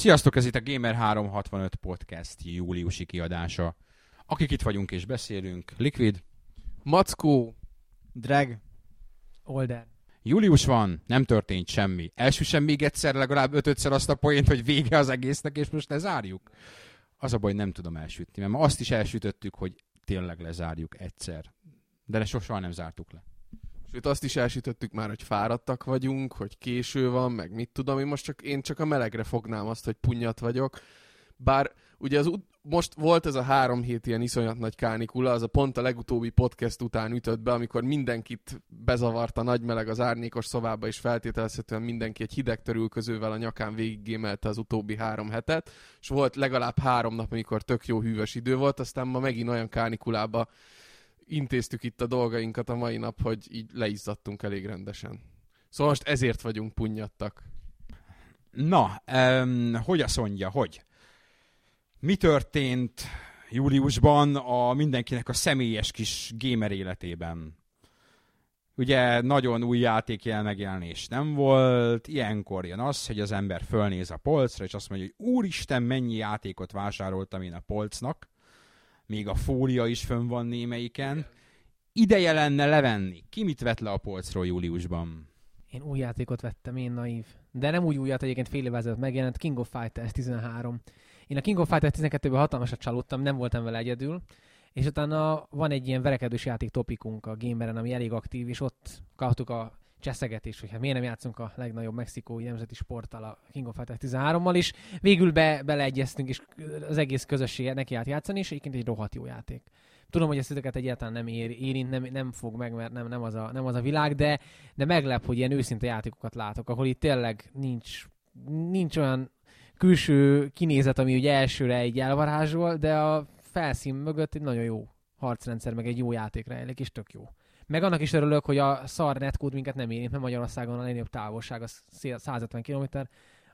Sziasztok, ez itt a Gamer365 Podcast júliusi kiadása. Akik itt vagyunk és beszélünk, Liquid, Mackó, Drag, Older. Július van, nem történt semmi. Elsüssem még egyszer legalább ötödszer azt a poént, hogy vége az egésznek, és most lezárjuk? Az a baj, nem tudom elsütni, mert ma azt is elsütöttük, hogy tényleg lezárjuk egyszer. De sosem nem zártuk le. Sőt, azt is elsütöttük már, hogy fáradtak vagyunk, hogy késő van, meg mit tudom, én most csak, én csak a melegre fognám azt, hogy punyat vagyok. Bár ugye az ut- most volt ez a három hét ilyen iszonyat nagy kánikula, az a pont a legutóbbi podcast után ütött be, amikor mindenkit bezavart a nagy meleg az árnyékos szobába, és feltételezhetően mindenki egy hideg törülközővel a nyakán végiggémelte az utóbbi három hetet, és volt legalább három nap, amikor tök jó hűvös idő volt, aztán ma megint olyan kánikulába intéztük itt a dolgainkat a mai nap, hogy így leizzadtunk elég rendesen. Szóval most ezért vagyunk punyattak. Na, um, hogy azt mondja, hogy? Mi történt júliusban a mindenkinek a személyes kis gamer életében? Ugye nagyon új játék megjelenés nem volt, ilyenkor jön az, hogy az ember fölnéz a polcra, és azt mondja, hogy úristen, mennyi játékot vásároltam én a polcnak, még a fólia is fönn van némelyiken. Ideje lenne levenni. Ki mit vett le a polcról júliusban? Én új játékot vettem, én naív. De nem úgy újat, egyébként fél évvel ezelőtt megjelent, King of Fighters 13. Én a King of Fighters 12-ben hatalmasat csalódtam, nem voltam vele egyedül, és utána van egy ilyen verekedős játék topikunk a Gameren, ami elég aktív, és ott kaptuk a cseszegetés, hogy hát miért nem játszunk a legnagyobb mexikói nemzeti sporttal, a King of Fighters 13-mal is. Végül be, beleegyeztünk, és az egész közösség neki át játszani, és egyébként egy rohadt jó játék. Tudom, hogy ezt ezeket egyáltalán nem ér, érint, nem, nem fog meg, mert nem, nem, az a, nem az a világ, de, de meglep, hogy ilyen őszinte játékokat látok, ahol itt tényleg nincs, nincs olyan külső kinézet, ami ugye elsőre egy elvarázsol, de a felszín mögött egy nagyon jó harcrendszer, meg egy jó játék rejlik, és tök jó. Meg annak is örülök, hogy a szar netkód minket nem érint, mert Magyarországon a legnagyobb távolság az 150 km,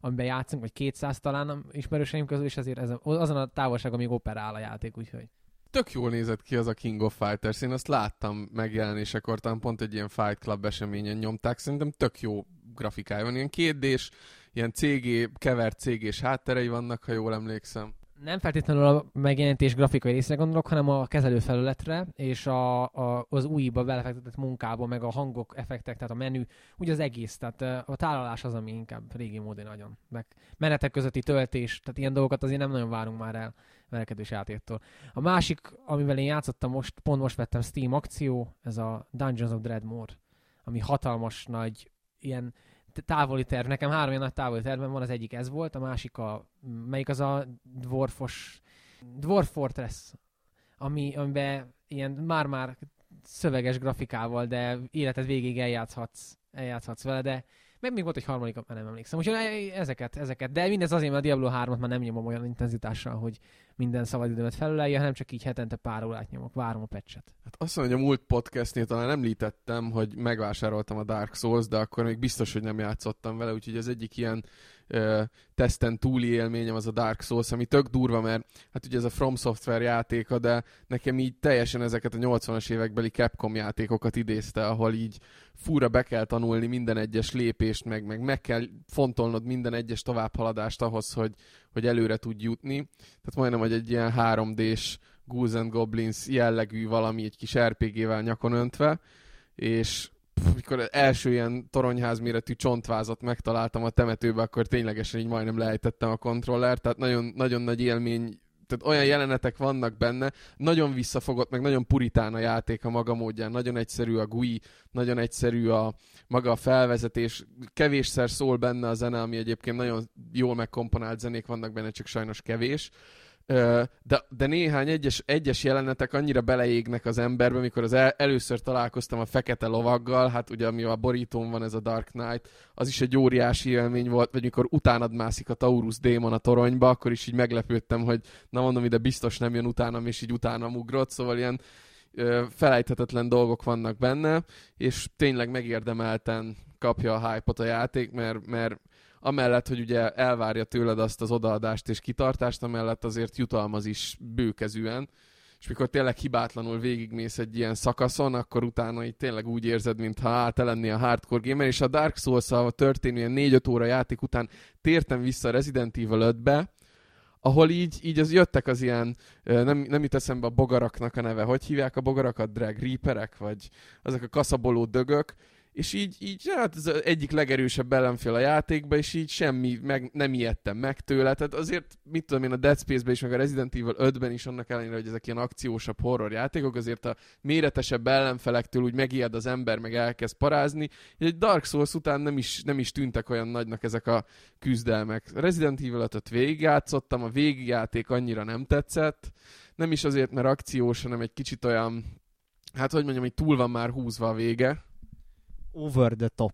amiben játszunk, vagy 200 talán ismerőseim közül, és ezért ez, azon a távolságon még operál a játék, úgyhogy tök jól nézett ki az a King of Fighters. Én azt láttam megjelenésekor, talán pont egy ilyen Fight Club eseményen nyomták. Szerintem tök jó grafikája van. Ilyen kétdés, ilyen CG, kevert cg és hátterei vannak, ha jól emlékszem nem feltétlenül a megjelenítés grafikai részre gondolok, hanem a kezelőfelületre, és a, a, az újba belefektetett munkába, meg a hangok, effektek, tehát a menü, úgy az egész, tehát a tálalás az, ami inkább régi módi nagyon. Meg menetek közötti töltés, tehát ilyen dolgokat azért nem nagyon várunk már el verekedős játéktól. A másik, amivel én játszottam most, pont most vettem Steam akció, ez a Dungeons of Dreadmore, ami hatalmas nagy, ilyen távoli terv. Nekem három ilyen nagy távoli tervem van, az egyik ez volt, a másik a, melyik az a dwarfos, Dwarf Fortress, ami, amiben ilyen már-már szöveges grafikával, de életed végig eljátszhatsz, eljátszhatsz vele, de meg még volt egy harmadik, már nem emlékszem. Úgyhogy ezeket, ezeket. De mindez azért, mert a Diablo 3-at már nem nyomom olyan intenzitással, hogy minden szabadidőmet felülelje, hanem csak így hetente pár órát nyomok, várom a patchet. Hát azt mondja, hogy a múlt podcastnél talán említettem, hogy megvásároltam a Dark Souls, de akkor még biztos, hogy nem játszottam vele, úgyhogy ez egyik ilyen ö, teszten túli élményem az a Dark Souls, ami tök durva, mert hát ugye ez a From Software játéka, de nekem így teljesen ezeket a 80-as évekbeli Capcom játékokat idézte, ahol így fúra be kell tanulni minden egyes lépést, meg, meg meg kell fontolnod minden egyes továbbhaladást ahhoz, hogy, hogy előre tudj jutni. Tehát majdnem, hogy egy ilyen 3D-s Ghouls and Goblins jellegű valami egy kis RPG-vel nyakon öntve, és mikor első ilyen toronyház méretű csontvázat megtaláltam a temetőbe, akkor ténylegesen így majdnem lejtettem a kontrollert, tehát nagyon, nagyon nagy élmény tehát olyan jelenetek vannak benne, nagyon visszafogott, meg nagyon puritán a játék a maga módján, nagyon egyszerű a GUI, nagyon egyszerű a maga a felvezetés, kevésszer szól benne a zene, ami egyébként nagyon jól megkomponált zenék vannak benne, csak sajnos kevés. De, de néhány egyes, egyes jelenetek annyira beleégnek az emberbe, mikor az el, először találkoztam a fekete lovaggal, hát ugye ami a borítón van ez a Dark Knight, az is egy óriási élmény volt, vagy mikor utánad mászik a Taurus démon a toronyba, akkor is így meglepődtem, hogy na mondom, ide biztos nem jön utánam, és így utána ugrott, szóval ilyen felejthetetlen dolgok vannak benne, és tényleg megérdemelten kapja a hype-ot a játék, mert, mert amellett, hogy ugye elvárja tőled azt az odaadást és kitartást, amellett azért jutalmaz is bőkezűen, és mikor tényleg hibátlanul végigmész egy ilyen szakaszon, akkor utána így tényleg úgy érzed, mintha te lennél a hardcore gamer, és a Dark Souls-szal történő ilyen 4-5 óra játék után tértem vissza a Resident Evil 5-be, ahol így, így az jöttek az ilyen, nem, nem jut eszembe a bogaraknak a neve, hogy hívják a bogarakat, drag reaperek, vagy azok a kaszaboló dögök, és így, így hát ez az egyik legerősebb ellenfél a játékban, és így semmi, meg, nem ijedtem meg tőle. Tehát azért, mit tudom én, a Dead Space-ben is, meg a Resident Evil 5-ben is, annak ellenére, hogy ezek ilyen akciósabb horror játékok, azért a méretesebb ellenfelektől úgy megijed az ember, meg elkezd parázni. És egy Dark Souls után nem is, nem is tűntek olyan nagynak ezek a küzdelmek. Resident Evil 5-öt végigjátszottam, a végigjáték annyira nem tetszett. Nem is azért, mert akciós, hanem egy kicsit olyan, hát hogy mondjam, hogy túl van már húzva a vége over the top.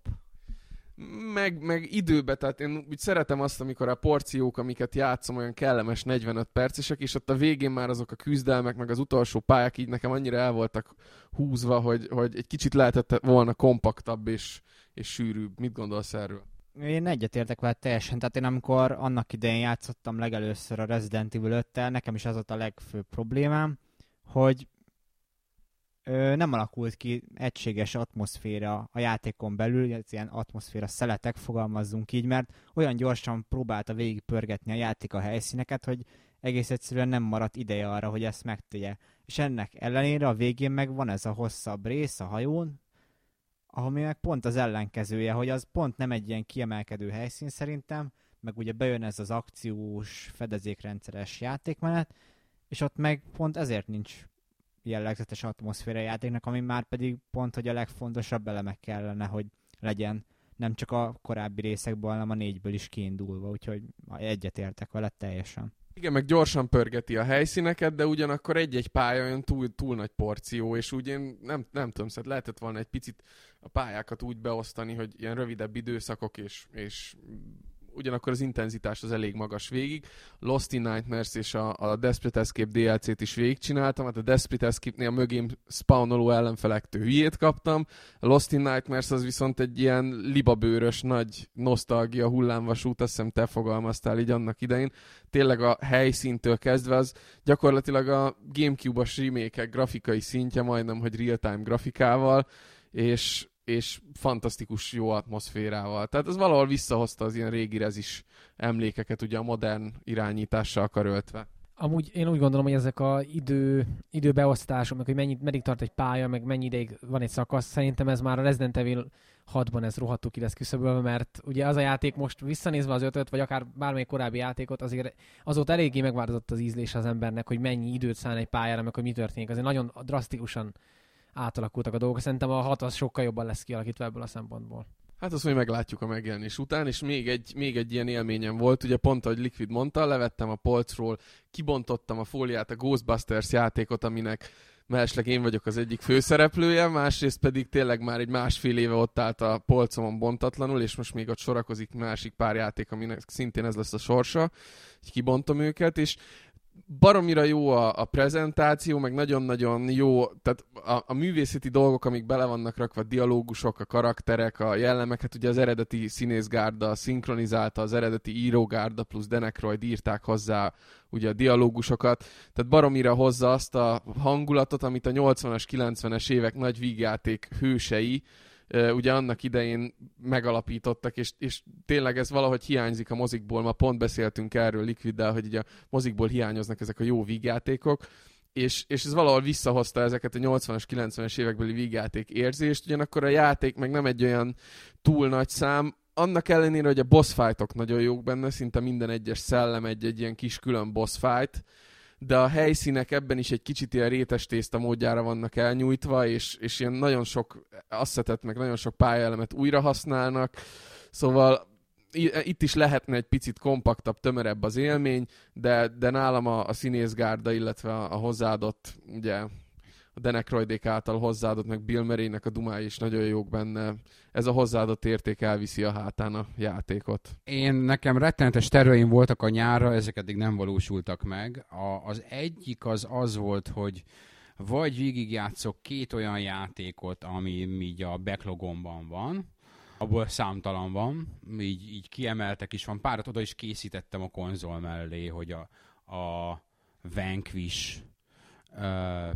Meg, meg időbe, tehát én úgy szeretem azt, amikor a porciók, amiket játszom, olyan kellemes 45 percesek, és ott a végén már azok a küzdelmek, meg az utolsó pályák így nekem annyira el voltak húzva, hogy, hogy egy kicsit lehetett volna kompaktabb és, és sűrűbb. Mit gondolsz erről? Én egyetértek vele teljesen, tehát én amikor annak idején játszottam legelőször a Resident Evil 5-tel, nekem is az volt a legfőbb problémám, hogy nem alakult ki egységes atmoszféra a játékon belül, ez ilyen atmoszféra szeletek, fogalmazzunk így, mert olyan gyorsan próbálta végigpörgetni a játék a helyszíneket, hogy egész egyszerűen nem maradt ideje arra, hogy ezt megtegye. És ennek ellenére a végén meg van ez a hosszabb rész a hajón, ahol meg pont az ellenkezője, hogy az pont nem egy ilyen kiemelkedő helyszín szerintem, meg ugye bejön ez az akciós, fedezékrendszeres játékmenet, és ott meg pont ezért nincs jellegzetes atmoszféra játéknak, ami már pedig pont, hogy a legfontosabb elemek kellene, hogy legyen nem csak a korábbi részekből, hanem a négyből is kiindulva, úgyhogy egyetértek vele teljesen. Igen, meg gyorsan pörgeti a helyszíneket, de ugyanakkor egy-egy pálya olyan túl, túl nagy porció, és úgy én nem, nem tudom, szóval lehetett volna egy picit a pályákat úgy beosztani, hogy ilyen rövidebb időszakok, és, és ugyanakkor az intenzitás az elég magas végig. Lost in Nightmares és a, a Desperate Escape DLC-t is végigcsináltam, hát a Desperate Escape-nél mögém spawnoló ellenfelektől hülyét kaptam, a Lost in Nightmares az viszont egy ilyen libabőrös, nagy nosztalgia hullámvasút, azt hiszem te fogalmaztál így annak idején. Tényleg a helyszíntől kezdve az gyakorlatilag a Gamecube-os remake grafikai szintje, majdnem, hogy real-time grafikával, és és fantasztikus jó atmoszférával. Tehát ez valahol visszahozta az ilyen régi rezis emlékeket, ugye a modern irányítással karöltve. Amúgy én úgy gondolom, hogy ezek a idő, időbeosztások, meg hogy mennyit, meddig tart egy pálya, meg mennyi ideig van egy szakasz, szerintem ez már a Resident Evil 6-ban ez rohadtul ki lesz küszöbölve, mert ugye az a játék most visszanézve az ötöt, vagy akár bármelyik korábbi játékot, azért azóta eléggé megváltozott az ízlés az embernek, hogy mennyi időt szán egy pályára, meg hogy mi történik. Azért nagyon drasztikusan átalakultak a dolgok. Szerintem a hat az sokkal jobban lesz kialakítva ebből a szempontból. Hát azt majd meglátjuk a megjelenés után, és még egy, még egy ilyen élményem volt, ugye pont, ahogy Liquid mondta, levettem a polcról, kibontottam a fóliát, a Ghostbusters játékot, aminek mellesleg én vagyok az egyik főszereplője, másrészt pedig tényleg már egy másfél éve ott állt a polcomon bontatlanul, és most még ott sorakozik másik pár játék, aminek szintén ez lesz a sorsa, így kibontom őket, és baromira jó a, a prezentáció, meg nagyon-nagyon jó, tehát a, a művészeti dolgok, amik bele vannak rakva, a dialógusok, a karakterek, a jellemek, hát ugye az eredeti színészgárda szinkronizálta, az eredeti írógárda plusz Denekroid írták hozzá ugye a dialógusokat, tehát baromira hozza azt a hangulatot, amit a 80-as, 90-es évek nagy vígjáték hősei, ugye annak idején megalapítottak, és, és tényleg ez valahogy hiányzik a mozikból, ma pont beszéltünk erről Liquiddel, hogy ugye a mozikból hiányoznak ezek a jó vígjátékok, és, és ez valahol visszahozta ezeket a 80-as, 90-es évekbeli vígjáték érzést, ugyanakkor a játék meg nem egy olyan túl nagy szám, annak ellenére, hogy a boss fightok nagyon jók benne, szinte minden egyes szellem egy, egy ilyen kis külön boss fight, de a helyszínek ebben is egy kicsit ilyen rétes tészta módjára vannak elnyújtva, és, és ilyen nagyon sok asszetet, meg nagyon sok pályaelemet újra használnak, szóval itt is lehetne egy picit kompaktabb, tömörebb az élmény, de, de nálam a, a színészgárda, illetve a, a hozzáadott ugye, a Denekroidék által hozzáadott, meg Bill Murray-nek a dumái is nagyon jók benne. Ez a hozzáadott érték elviszi a hátán a játékot. Én nekem rettenetes terveim voltak a nyárra, ezek eddig nem valósultak meg. A, az egyik az az volt, hogy vagy végigjátszok két olyan játékot, ami így a backlogomban van, abból számtalan van, így, így kiemeltek is van. Párat oda is készítettem a konzol mellé, hogy a, a Vanquish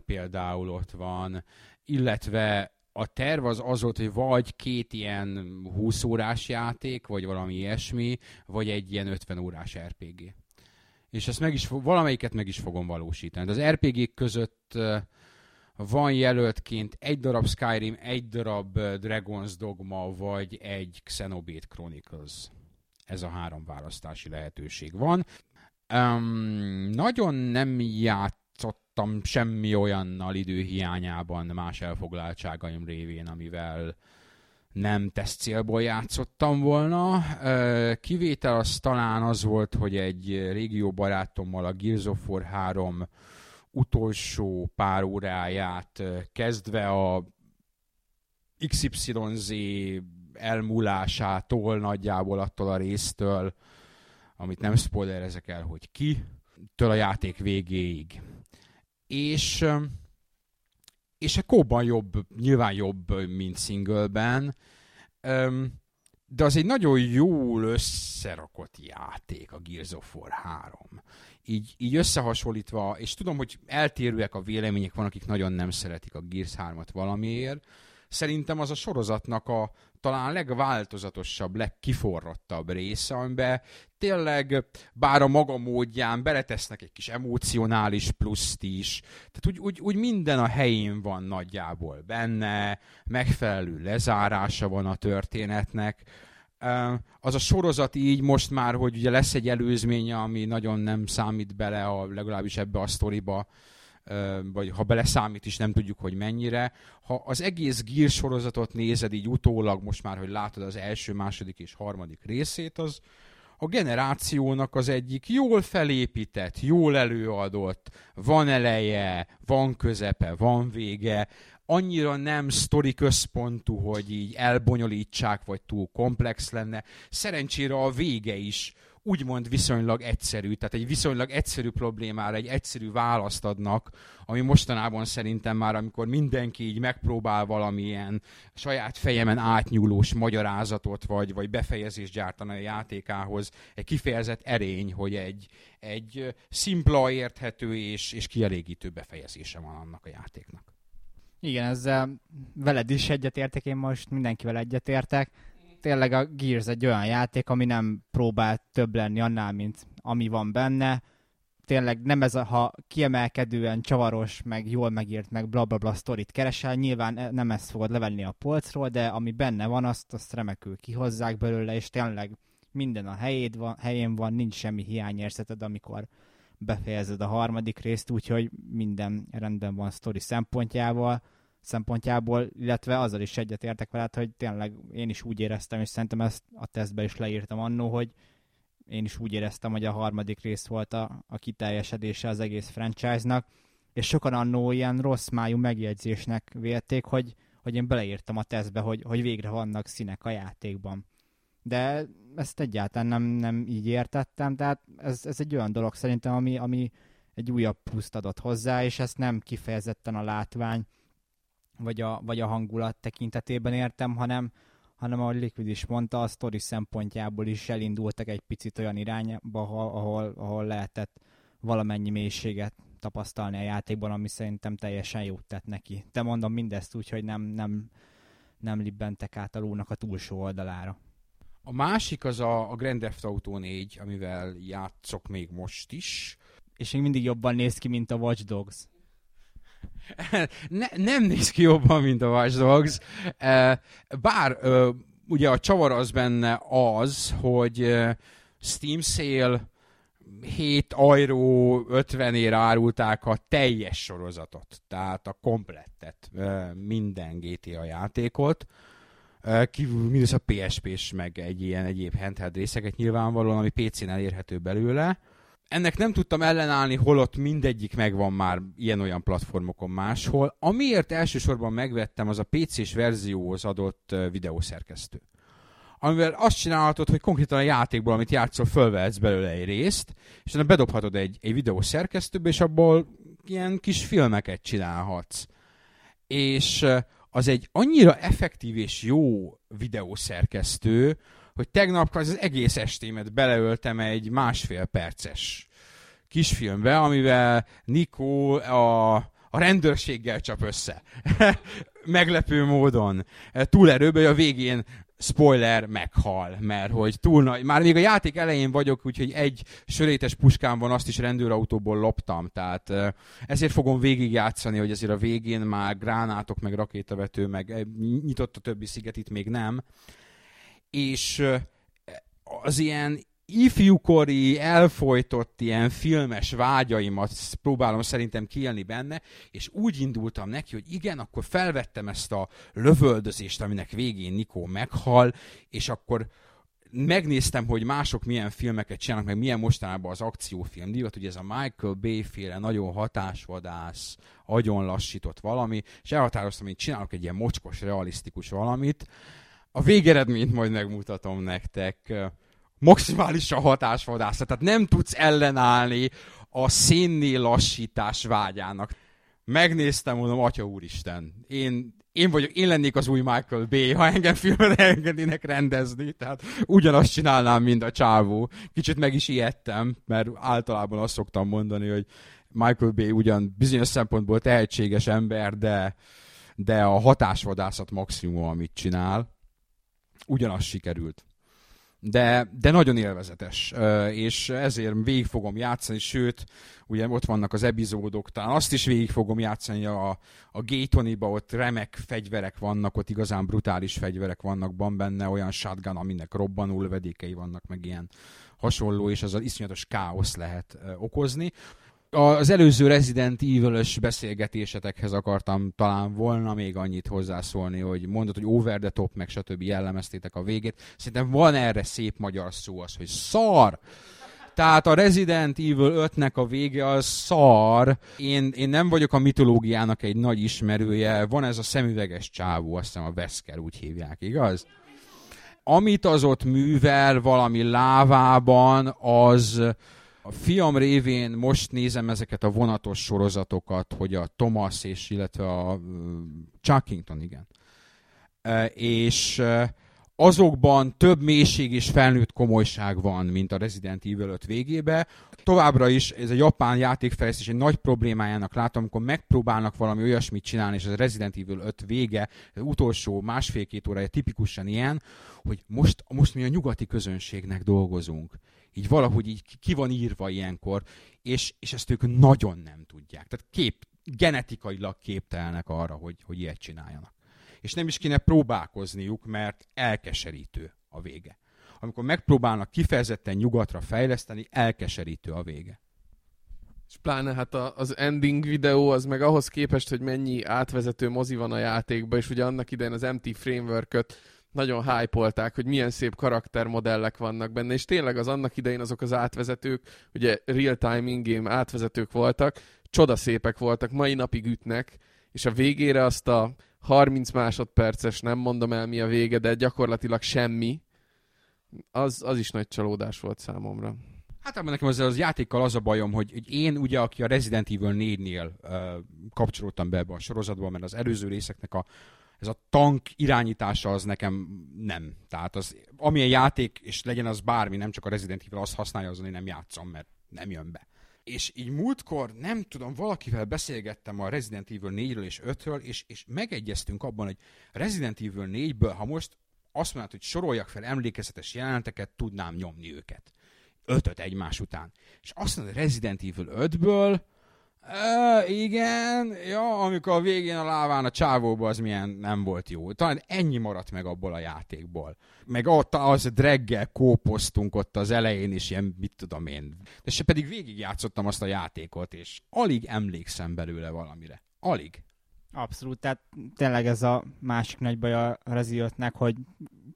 például ott van, illetve a terv az az volt, hogy vagy két ilyen 20 órás játék, vagy valami ilyesmi, vagy egy ilyen 50 órás RPG. És ezt meg is, valamelyiket meg is fogom valósítani. De az RPG-k között van jelöltként egy darab Skyrim, egy darab Dragon's Dogma, vagy egy Xenoblade Chronicles. Ez a három választási lehetőség van. Um, nagyon nem játszottam semmi olyannal időhiányában más elfoglaltságaim révén, amivel nem tesz célból játszottam volna. Kivétel az talán az volt, hogy egy régió barátommal a Gears of War 3 utolsó pár óráját kezdve a XYZ elmúlásától, nagyjából attól a résztől, amit nem spoilerezek el, hogy ki, től a játék végéig. És, és a kóban jobb, nyilván jobb, mint singleben, de az egy nagyon jól összerakott játék, a Gears of War 3. Így, így összehasonlítva, és tudom, hogy eltérőek a vélemények, van, akik nagyon nem szeretik a Gears 3-at valamiért, szerintem az a sorozatnak a talán legváltozatosabb, legkiforrottabb része, amiben tényleg bár a maga módján beletesznek egy kis emocionális pluszt is, tehát úgy, úgy, úgy minden a helyén van nagyjából benne, megfelelő lezárása van a történetnek, az a sorozat így most már, hogy ugye lesz egy előzménye, ami nagyon nem számít bele, a, legalábbis ebbe a sztoriba, vagy ha beleszámít is, nem tudjuk, hogy mennyire. Ha az egész Gear sorozatot nézed így utólag, most már, hogy látod az első, második és harmadik részét, az a generációnak az egyik jól felépített, jól előadott, van eleje, van közepe, van vége, annyira nem sztori központú, hogy így elbonyolítsák, vagy túl komplex lenne. Szerencsére a vége is úgymond viszonylag egyszerű, tehát egy viszonylag egyszerű problémára egy egyszerű választ adnak, ami mostanában szerintem már, amikor mindenki így megpróbál valamilyen saját fejemen átnyúlós magyarázatot, vagy, vagy befejezést gyártani a játékához, egy kifejezett erény, hogy egy, egy szimpla, érthető és, és kielégítő befejezése van annak a játéknak. Igen, ezzel veled is egyetértek, én most mindenkivel egyetértek tényleg a Gears egy olyan játék, ami nem próbál több lenni annál, mint ami van benne. Tényleg nem ez a, ha kiemelkedően csavaros, meg jól megírt, meg bla bla bla sztorit keresel, nyilván e- nem ezt fogod levenni a polcról, de ami benne van, azt, azt remekül kihozzák belőle, és tényleg minden a helyéd van, helyén van, nincs semmi hiányérzeted, amikor befejezed a harmadik részt, úgyhogy minden rendben van sztori szempontjával szempontjából, illetve azzal is egyetértek veled, hogy tényleg én is úgy éreztem, és szerintem ezt a tesztbe is leírtam annó, hogy én is úgy éreztem, hogy a harmadik rész volt a, a kiteljesedése az egész franchise-nak, és sokan annó ilyen rossz májú megjegyzésnek vélték, hogy, hogy én beleírtam a tesztbe, hogy, hogy végre vannak színek a játékban. De ezt egyáltalán nem, nem így értettem, tehát ez, ez egy olyan dolog szerintem, ami, ami egy újabb pluszt adott hozzá, és ezt nem kifejezetten a látvány, vagy a, vagy a hangulat tekintetében értem, hanem, hanem ahogy Liquid is mondta, a sztori szempontjából is elindultak egy picit olyan irányba, ahol, ahol, ahol lehetett valamennyi mélységet tapasztalni a játékban, ami szerintem teljesen jót tett neki. Te mondom mindezt úgy, hogy nem, nem, nem libbentek át a lónak a túlsó oldalára. A másik az a, a Grand Theft Auto 4, amivel játszok még most is. És még mindig jobban néz ki, mint a Watch Dogs. Ne, nem néz ki jobban, mint a Watch Dogs. Bár ugye a csavar az benne az, hogy Steam Sale 7 euró 50 ér árulták a teljes sorozatot, tehát a komplettet, minden GTA játékot. Kívül mindössze a PSP-s, meg egy ilyen egyéb handheld részeket nyilvánvalóan, ami PC-n elérhető belőle ennek nem tudtam ellenállni, holott mindegyik megvan már ilyen-olyan platformokon máshol. Amiért elsősorban megvettem, az a PC-s verzióhoz adott videószerkesztő. Amivel azt csinálhatod, hogy konkrétan a játékból, amit játszol, fölvehetsz belőle egy részt, és utána bedobhatod egy, egy videószerkesztőbe, és abból ilyen kis filmeket csinálhatsz. És az egy annyira effektív és jó videószerkesztő, hogy tegnap az egész estémet beleöltem egy másfél perces kisfilmbe, amivel Nico a, a rendőrséggel csap össze. Meglepő módon. Túlerőből, hogy a végén spoiler, meghal, mert hogy túl nagy. Már még a játék elején vagyok, úgyhogy egy sörétes puskám van, azt is rendőrautóból loptam, tehát ezért fogom végigjátszani, hogy ezért a végén már gránátok, meg rakétavető, meg nyitott a többi sziget, itt még nem. És az ilyen ifjúkori, elfolytott ilyen filmes vágyaimat próbálom szerintem kielni benne, és úgy indultam neki, hogy igen, akkor felvettem ezt a lövöldözést, aminek végén Nikó meghal, és akkor megnéztem, hogy mások milyen filmeket csinálnak, meg milyen mostanában az akciófilm divat, hogy ez a Michael Bay féle nagyon hatásvadász, agyon lassított valami, és elhatároztam, hogy csinálok egy ilyen mocskos, realisztikus valamit. A végeredményt majd megmutatom nektek maximálisan hatásvadászat. Tehát nem tudsz ellenállni a szénné lassítás vágyának. Megnéztem, mondom, Atya Úristen, én, én vagyok, én lennék az új Michael Bay, ha engem filmet engednének rendezni, tehát ugyanazt csinálnám, mint a csávó. Kicsit meg is ijedtem, mert általában azt szoktam mondani, hogy Michael Bay ugyan bizonyos szempontból tehetséges ember, de, de a hatásvadászat maximum, amit csinál, ugyanaz sikerült. De, de nagyon élvezetes, és ezért végig fogom játszani, sőt, ugye ott vannak az epizódok, talán azt is végig fogom játszani a, a Gatoniba, ott remek fegyverek vannak, ott igazán brutális fegyverek vannak van benne, olyan shotgun, aminek robbanó lövedékei vannak, meg ilyen hasonló, és az iszonyatos káosz lehet okozni az előző Resident Evil-ös beszélgetésetekhez akartam talán volna még annyit hozzászólni, hogy mondod, hogy over the top, meg stb. jellemeztétek a végét. Szerintem van erre szép magyar szó az, hogy szar! Tehát a Resident Evil 5-nek a vége az szar. Én, én nem vagyok a mitológiának egy nagy ismerője. Van ez a szemüveges csávó, azt hiszem a Wesker úgy hívják, igaz? Amit az ott művel valami lávában, az, a fiam révén most nézem ezeket a vonatos sorozatokat, hogy a Thomas és illetve a Chuckington, igen. És azokban több mélység és felnőtt komolyság van, mint a Resident Evil 5 végébe. Továbbra is ez a japán játékfejlesztés egy nagy problémájának látom, amikor megpróbálnak valami olyasmit csinálni, és ez a Resident Evil 5 vége, az utolsó másfél-két órája tipikusan ilyen, hogy most, most mi a nyugati közönségnek dolgozunk így valahogy így ki van írva ilyenkor, és, és ezt ők nagyon nem tudják. Tehát kép, genetikailag képtelnek arra, hogy, hogy ilyet csináljanak. És nem is kéne próbálkozniuk, mert elkeserítő a vége. Amikor megpróbálnak kifejezetten nyugatra fejleszteni, elkeserítő a vége. És pláne hát a, az ending videó az meg ahhoz képest, hogy mennyi átvezető mozi van a játékban, és ugye annak idején az MT Framework-öt nagyon hype hogy milyen szép karaktermodellek vannak benne, és tényleg az annak idején azok az átvezetők, ugye real-time in-game átvezetők voltak, csodaszépek voltak, mai napig ütnek, és a végére azt a 30 másodperces, nem mondom el mi a vége, de gyakorlatilag semmi, az, az is nagy csalódás volt számomra. Hát abban nekem az, az játékkal az a bajom, hogy, hogy én ugye, aki a Resident Evil 4-nél uh, kapcsolódtam be ebbe a sorozatba, mert az előző részeknek a, ez a tank irányítása az nekem nem. Tehát az, amilyen játék, és legyen az bármi, nem csak a Resident Evil, azt használja, azon én nem játszom, mert nem jön be. És így múltkor, nem tudom, valakivel beszélgettem a Resident Evil 4-ről és 5-ről, és, és megegyeztünk abban, hogy Resident Evil 4-ből, ha most azt mondod, hogy soroljak fel emlékezetes jeleneteket, tudnám nyomni őket. Ötöt egymás után. És azt mondod, Resident Evil 5-ből Ö, igen, ja, amikor a végén a láván a csávóba az milyen nem volt jó. Talán ennyi maradt meg abból a játékból. Meg ott az dreggel kópoztunk ott az elején is, ilyen mit tudom én. De se pedig végigjátszottam azt a játékot, és alig emlékszem belőle valamire. Alig. Abszolút, tehát tényleg ez a másik nagy baj a Reziotnek, hogy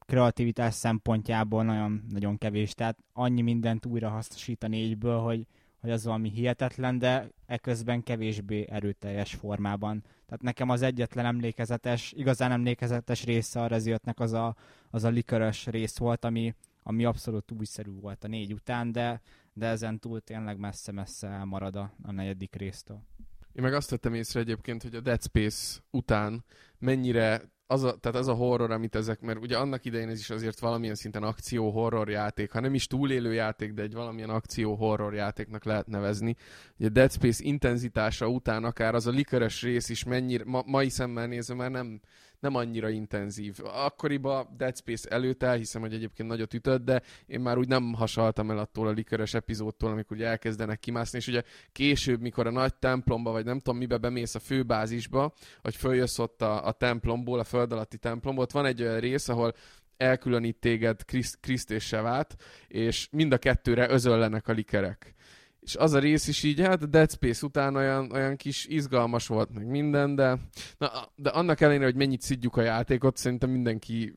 kreativitás szempontjából nagyon, nagyon kevés, tehát annyi mindent újra hasznosít a négyből, hogy hogy az valami hihetetlen, de eközben kevésbé erőteljes formában. Tehát nekem az egyetlen emlékezetes, igazán emlékezetes része a Reziotnek az a, az a likörös rész volt, ami, ami abszolút újszerű volt a négy után, de, de ezen túl tényleg messze-messze elmarad a, a negyedik résztől. Én meg azt vettem észre egyébként, hogy a Dead Space után mennyire az a, tehát az a horror, amit ezek, mert ugye annak idején ez is azért valamilyen szinten akció-horror játék, ha nem is túlélő játék, de egy valamilyen akció-horror játéknak lehet nevezni. Ugye Dead Space intenzitása után akár az a likeres rész is mennyire, ma, mai szemmel nézve már nem, nem annyira intenzív. Akkoriban Dead Space előtt elhiszem, hogy egyébként nagyot ütött, de én már úgy nem hasaltam el attól a likeres epizódtól, amikor ugye elkezdenek kimászni, és ugye később, mikor a nagy templomba, vagy nem tudom mibe bemész a főbázisba, hogy följössz ott a, a templomból, a föld alatti templomból, ott van egy olyan rész, ahol elkülönít téged Kriszt és Sevát, és mind a kettőre özöllenek a likerek. És az a rész is így, hát a Dead Space után olyan, olyan kis izgalmas volt meg minden, de, na, de annak ellenére, hogy mennyit szidjuk a játékot, szerintem mindenki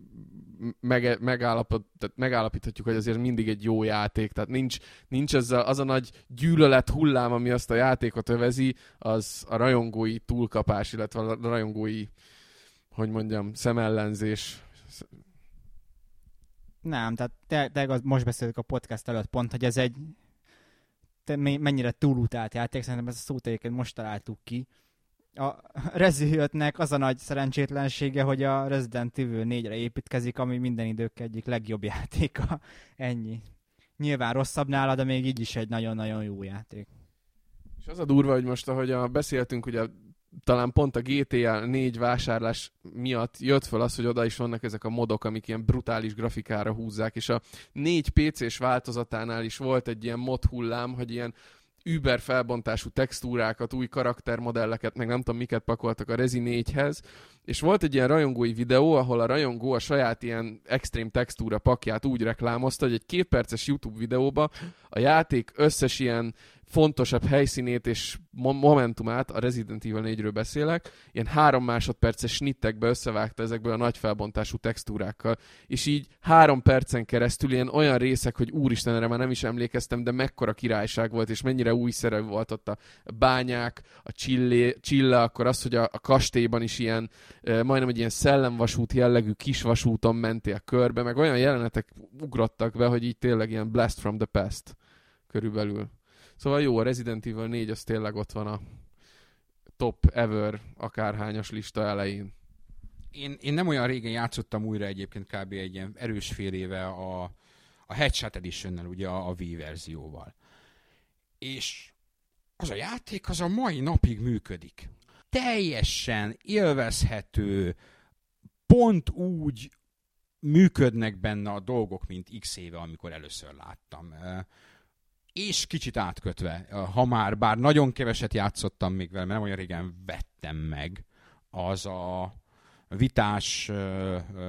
meg, megállapot, tehát megállapíthatjuk, hogy azért mindig egy jó játék, tehát nincs, nincs ez a, az a nagy gyűlölet hullám, ami azt a játékot övezi, az a rajongói túlkapás, illetve a rajongói, hogy mondjam, szemellenzés. Nem, tehát te, te most beszéltük a podcast előtt pont, hogy ez egy te mennyire túlutált játék, szerintem ez a szót most találtuk ki. A Rezi az a nagy szerencsétlensége, hogy a Resident Evil 4-re építkezik, ami minden idők egyik legjobb játéka. Ennyi. Nyilván rosszabb nála, de még így is egy nagyon-nagyon jó játék. És az a durva, hogy most, ahogy a, beszéltünk ugye talán pont a GTA 4 vásárlás miatt jött fel az, hogy oda is vannak ezek a modok, amik ilyen brutális grafikára húzzák, és a 4 PC-s változatánál is volt egy ilyen mod hullám, hogy ilyen über felbontású textúrákat, új karaktermodelleket, meg nem tudom miket pakoltak a Rezi 4-hez, és volt egy ilyen rajongói videó, ahol a rajongó a saját ilyen extrém textúra pakját úgy reklámozta, hogy egy két perces YouTube videóba a játék összes ilyen fontosabb helyszínét és momentumát, a Resident Evil 4-ről beszélek, ilyen három másodperces snittekbe összevágta ezekből a nagy felbontású textúrákkal, és így három percen keresztül ilyen olyan részek, hogy úristen, erre már nem is emlékeztem, de mekkora királyság volt, és mennyire új szerep volt ott a bányák, a csillé, csille, akkor az, hogy a, a kastélyban is ilyen, majdnem egy ilyen szellemvasút jellegű kis vasúton mentél körbe, meg olyan jelenetek ugrottak be, hogy így tényleg ilyen blast from the past körülbelül. Szóval jó, a Resident Evil 4 az tényleg ott van a top ever akárhányas lista elején. Én, én nem olyan régen játszottam újra egyébként kb. egy ilyen erős fél éve a, a Headshot edition ugye a, a Wii verzióval. És az a játék az a mai napig működik. Teljesen élvezhető, pont úgy működnek benne a dolgok, mint x éve, amikor először láttam és kicsit átkötve, ha már, bár nagyon keveset játszottam még vele, mert nem olyan régen vettem meg, az a vitás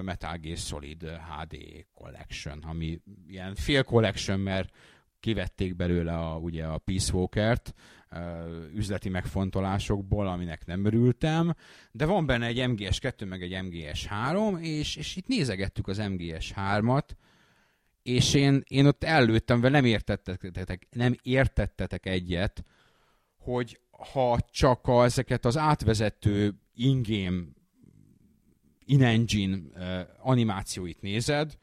Metal Gear Solid HD Collection, ami ilyen fél collection, mert kivették belőle a, ugye a Peace Walker-t üzleti megfontolásokból, aminek nem örültem, de van benne egy MGS2, meg egy MGS3, és, és itt nézegettük az MGS3-at, és én, én ott előttem, vele nem értettetek, nem értettetek egyet, hogy ha csak a, ezeket az átvezető ingame in-engine animációit nézed,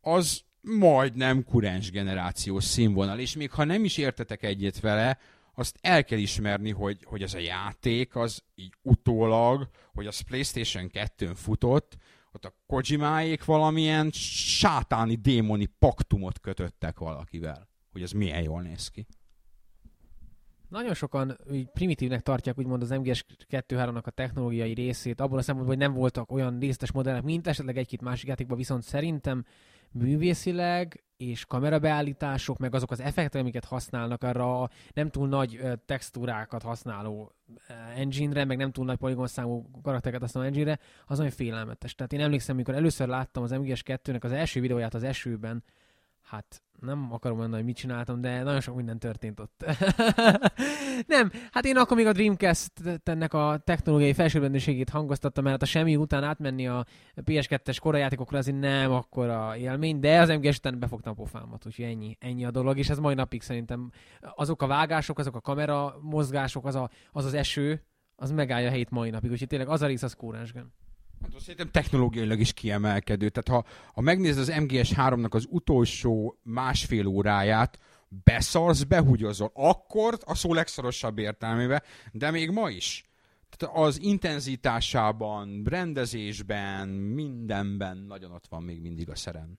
az majdnem kurens generációs színvonal, és még ha nem is értetek egyet vele, azt el kell ismerni, hogy, hogy ez a játék az így utólag, hogy az PlayStation 2-n futott, ott a Kojimáék valamilyen sátáni, démoni paktumot kötöttek valakivel, hogy ez milyen jól néz ki. Nagyon sokan így primitívnek tartják úgymond az MGS 2.3-nak a technológiai részét, abból a szempontból, hogy nem voltak olyan részletes modellek, mint esetleg egy-két másik játékban, viszont szerintem művészileg és kamerabeállítások, meg azok az effektek, amiket használnak arra a nem túl nagy textúrákat használó engine-re, meg nem túl nagy poligonszámú karaktereket használó engine-re, az nagyon félelmetes. Tehát én emlékszem, amikor először láttam az MGS2-nek az első videóját az esőben, hát nem akarom mondani, hogy mit csináltam, de nagyon sok minden történt ott. nem, hát én akkor még a Dreamcast ennek a technológiai felsőbbrendűségét hangoztattam, mert hát a semmi után átmenni a PS2-es korajátékokra azért nem akkor a élmény, de az MGS után befogtam a pofámat, úgyhogy ennyi, ennyi a dolog, és ez mai napig szerintem azok a vágások, azok a kamera mozgások, az a, az, az eső, az megállja a helyét mai napig, úgyhogy tényleg az a rész az kórensgen. Hát szerintem technológiailag is kiemelkedő. Tehát ha, ha megnézed az MGS3-nak az utolsó másfél óráját, beszarsz, behugyozol. Akkor a szó legszorosabb értelmébe, de még ma is. Tehát az intenzitásában, rendezésben, mindenben nagyon ott van még mindig a szerem.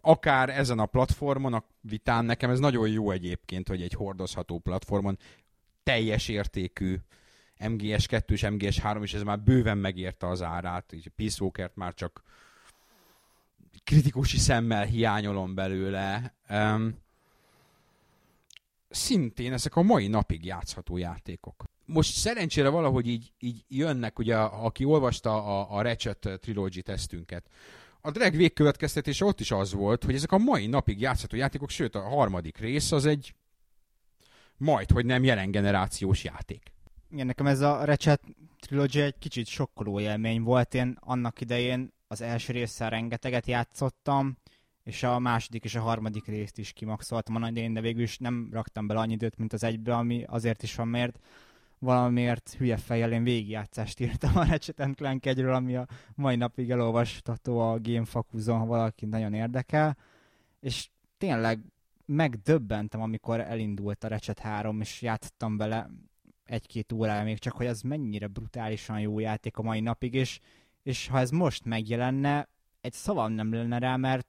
Akár ezen a platformon, a vitán nekem ez nagyon jó egyébként, hogy egy hordozható platformon teljes értékű MGS2 és MGS3, és ez már bőven megérte az árát, így Peace Walker-t már csak kritikusi szemmel hiányolom belőle. Um, szintén ezek a mai napig játszható játékok. Most szerencsére valahogy így, így jönnek, ugye, aki olvasta a, a Ratchet Trilogy tesztünket, a drag végkövetkeztetése ott is az volt, hogy ezek a mai napig játszható játékok, sőt a harmadik rész az egy majd, hogy nem jelen generációs játék. Igen, nekem ez a Ratchet Trilogy egy kicsit sokkoló élmény volt. Én annak idején az első résszel rengeteget játszottam, és a második és a harmadik részt is kimaxoltam a idején, de végül is nem raktam bele annyi időt, mint az egybe, ami azért is van, mert valamiért hülye fejjel én végigjátszást írtam a Ratchet Clank egyről, ami a mai napig elolvastató a Gamefakuzon, ha valaki nagyon érdekel. És tényleg megdöbbentem, amikor elindult a Ratchet 3, és játszottam bele egy-két órára még csak, hogy ez mennyire brutálisan jó játék a mai napig, és, és ha ez most megjelenne, egy szavam nem lenne rá, mert,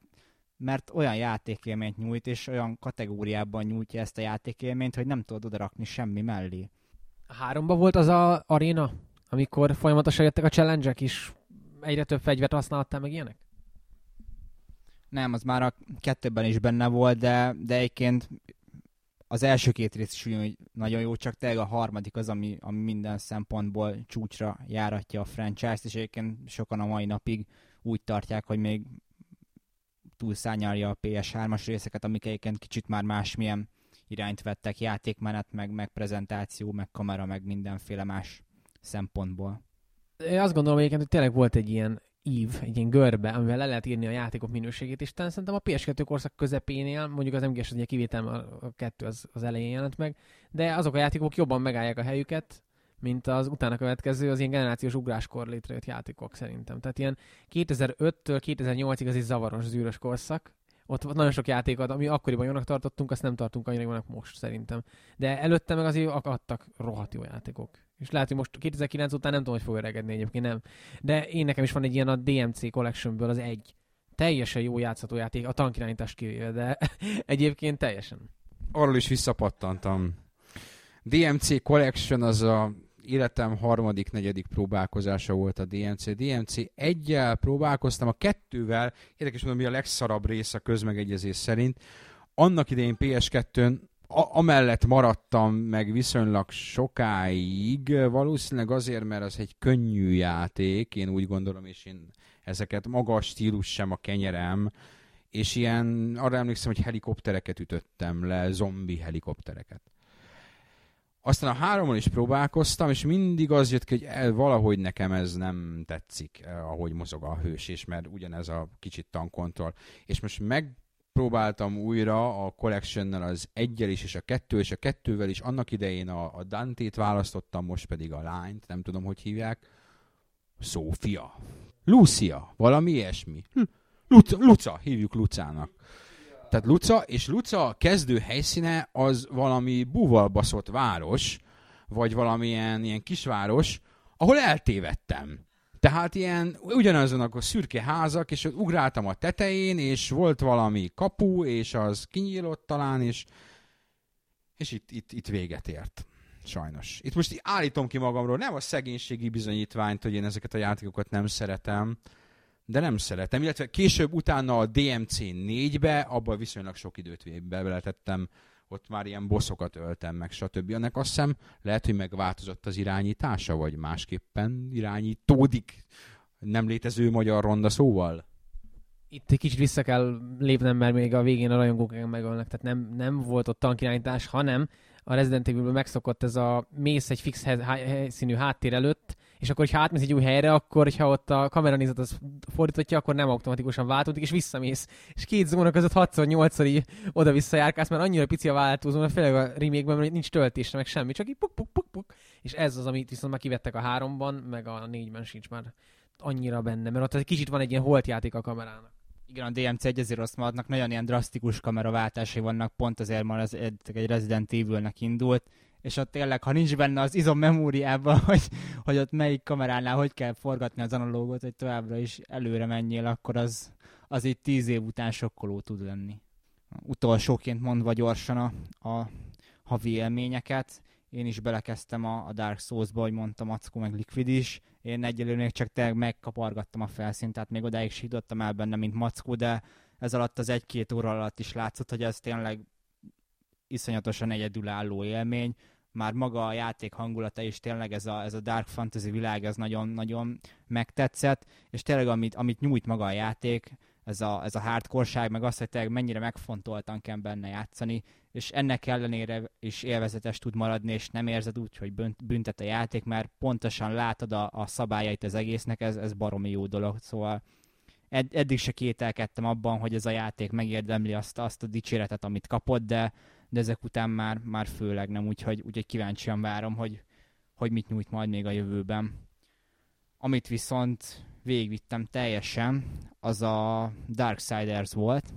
mert olyan játékélményt nyújt, és olyan kategóriában nyújtja ezt a játékélményt, hogy nem tudod odarakni semmi mellé. Háromba volt az a aréna, amikor folyamatosan jöttek a challenge is, egyre több fegyvert használtál meg ilyenek? Nem, az már a kettőben is benne volt, de, de egyébként az első két rész is ugyanúgy nagyon jó, csak tényleg a harmadik az, ami, ami minden szempontból csúcsra járatja a franchise-t, és egyébként sokan a mai napig úgy tartják, hogy még túlszányalja a PS3-as részeket, amik egyébként kicsit már másmilyen irányt vettek, játékmenet, meg, meg prezentáció, meg kamera, meg mindenféle más szempontból. Én azt gondolom egyébként, hogy tényleg volt egy ilyen ív, egy ilyen görbe, amivel le lehet írni a játékok minőségét, és talán szerintem a PS2 korszak közepénél, mondjuk az MGS az ugye kivétel, a kettő az, az elején jelent meg, de azok a játékok jobban megállják a helyüket, mint az utána következő, az ilyen generációs ugráskor létrejött játékok szerintem. Tehát ilyen 2005-től 2008-ig az egy zavaros, zűrös korszak, ott nagyon sok játékot, ami akkoriban jónak tartottunk, azt nem tartunk annyira jónak most szerintem. De előtte meg azért akadtak rohadt jó játékok. És lehet, hogy most 2009 után nem tudom, hogy fog öregedni egyébként, nem. De én nekem is van egy ilyen a DMC Collectionből az egy. Teljesen jó játszható játék, a tankirányítást kivéve, de egyébként teljesen. Arról is visszapattantam. DMC Collection az a életem harmadik, negyedik próbálkozása volt a DMC. DMC egyel próbálkoztam, a kettővel, érdekes mondom, mi a legszarabb rész a közmegegyezés szerint. Annak idején PS2-n a- amellett maradtam meg viszonylag sokáig, valószínűleg azért, mert az egy könnyű játék, én úgy gondolom, és én ezeket magas stílus sem a kenyerem, és ilyen, arra emlékszem, hogy helikoptereket ütöttem le, zombi helikoptereket. Aztán a háromon is próbálkoztam, és mindig az jött ki, hogy el, valahogy nekem ez nem tetszik, eh, ahogy mozog a hős, és mert ugyanez a kicsit tankontroll. És most megpróbáltam újra a collection az egyel is, és a kettő, és a kettővel is. Annak idején a, a Dante-t választottam, most pedig a lányt, nem tudom, hogy hívják. Szófia. Lucia, valami ilyesmi. Hm. Luca, Luca, hívjuk Lucának. Tehát Luca, és Luca kezdő helyszíne az valami búval város, vagy valamilyen ilyen kisváros, ahol eltévedtem. Tehát ilyen, ugyanazon a szürke házak, és ott ugráltam a tetején, és volt valami kapu, és az kinyílott talán, és, és itt, itt, itt véget ért. Sajnos. Itt most állítom ki magamról, nem a szegénységi bizonyítványt, hogy én ezeket a játékokat nem szeretem, de nem szeretem. Illetve később utána a DMC 4-be, abban viszonylag sok időt beletettem, ott már ilyen boszokat öltem meg, stb. Ennek azt hiszem lehet, hogy megváltozott az irányítása, vagy másképpen irányítódik nem létező magyar ronda szóval? Itt egy kicsit vissza kell lépnem, mert még a végén a rajongók megölnek, tehát nem, nem volt ott tankirányítás, hanem a Resident Evil-ből megszokott ez a mész egy fix helyszínű háttér előtt, és akkor, ha átmész egy új helyre, akkor, ha ott a kameranézet az fordítottja, akkor nem automatikusan váltódik, és visszamész. És két zóna között 6-8-szor így oda-vissza mert annyira pici a váltózóna, főleg a remake hogy nincs töltésre, meg semmi, csak így puk, puk, puk, puk. És ez az, amit viszont már kivettek a háromban, meg a négyben sincs már annyira benne, mert ott egy kicsit van egy ilyen holt játék a kamerának. Igen, a DMC egy azért azt adnak, nagyon ilyen drasztikus kameraváltásai vannak, pont azért, mert az egy Resident Evil-nek indult, és ott tényleg, ha nincs benne az izom memóriában, hogy, hogy ott melyik kameránál hogy kell forgatni az analógot, hogy továbbra is előre menjél, akkor az, az itt tíz év után sokkoló tud lenni. Utolsóként mondva gyorsan a, a havi élményeket, én is belekezdtem a, a Dark Souls-ba, hogy mondtam, Mackó meg Liquid is. Én egyelőre még csak tényleg megkapargattam a felszínt, tehát még odáig sítottam el benne, mint Mackó, de ez alatt az egy-két óra alatt is látszott, hogy ez tényleg iszonyatosan egyedülálló élmény. Már maga a játék hangulata is tényleg ez a, ez a Dark Fantasy világ, ez nagyon-nagyon megtetszett, és tényleg amit, amit nyújt maga a játék, ez a, ez a hardcore meg azt, hogy tényleg mennyire megfontoltan kell benne játszani, és ennek ellenére is élvezetes tud maradni, és nem érzed úgy, hogy büntet a játék, mert pontosan látod a, a szabályait az egésznek, ez, ez baromi jó dolog, szóval ed, eddig se kételkedtem abban, hogy ez a játék megérdemli azt, azt a dicséretet, amit kapott, de, de ezek után már, már főleg nem, úgyhogy, úgyhogy kíváncsian várom, hogy, hogy mit nyújt majd még a jövőben. Amit viszont végigvittem teljesen, az a Darksiders volt,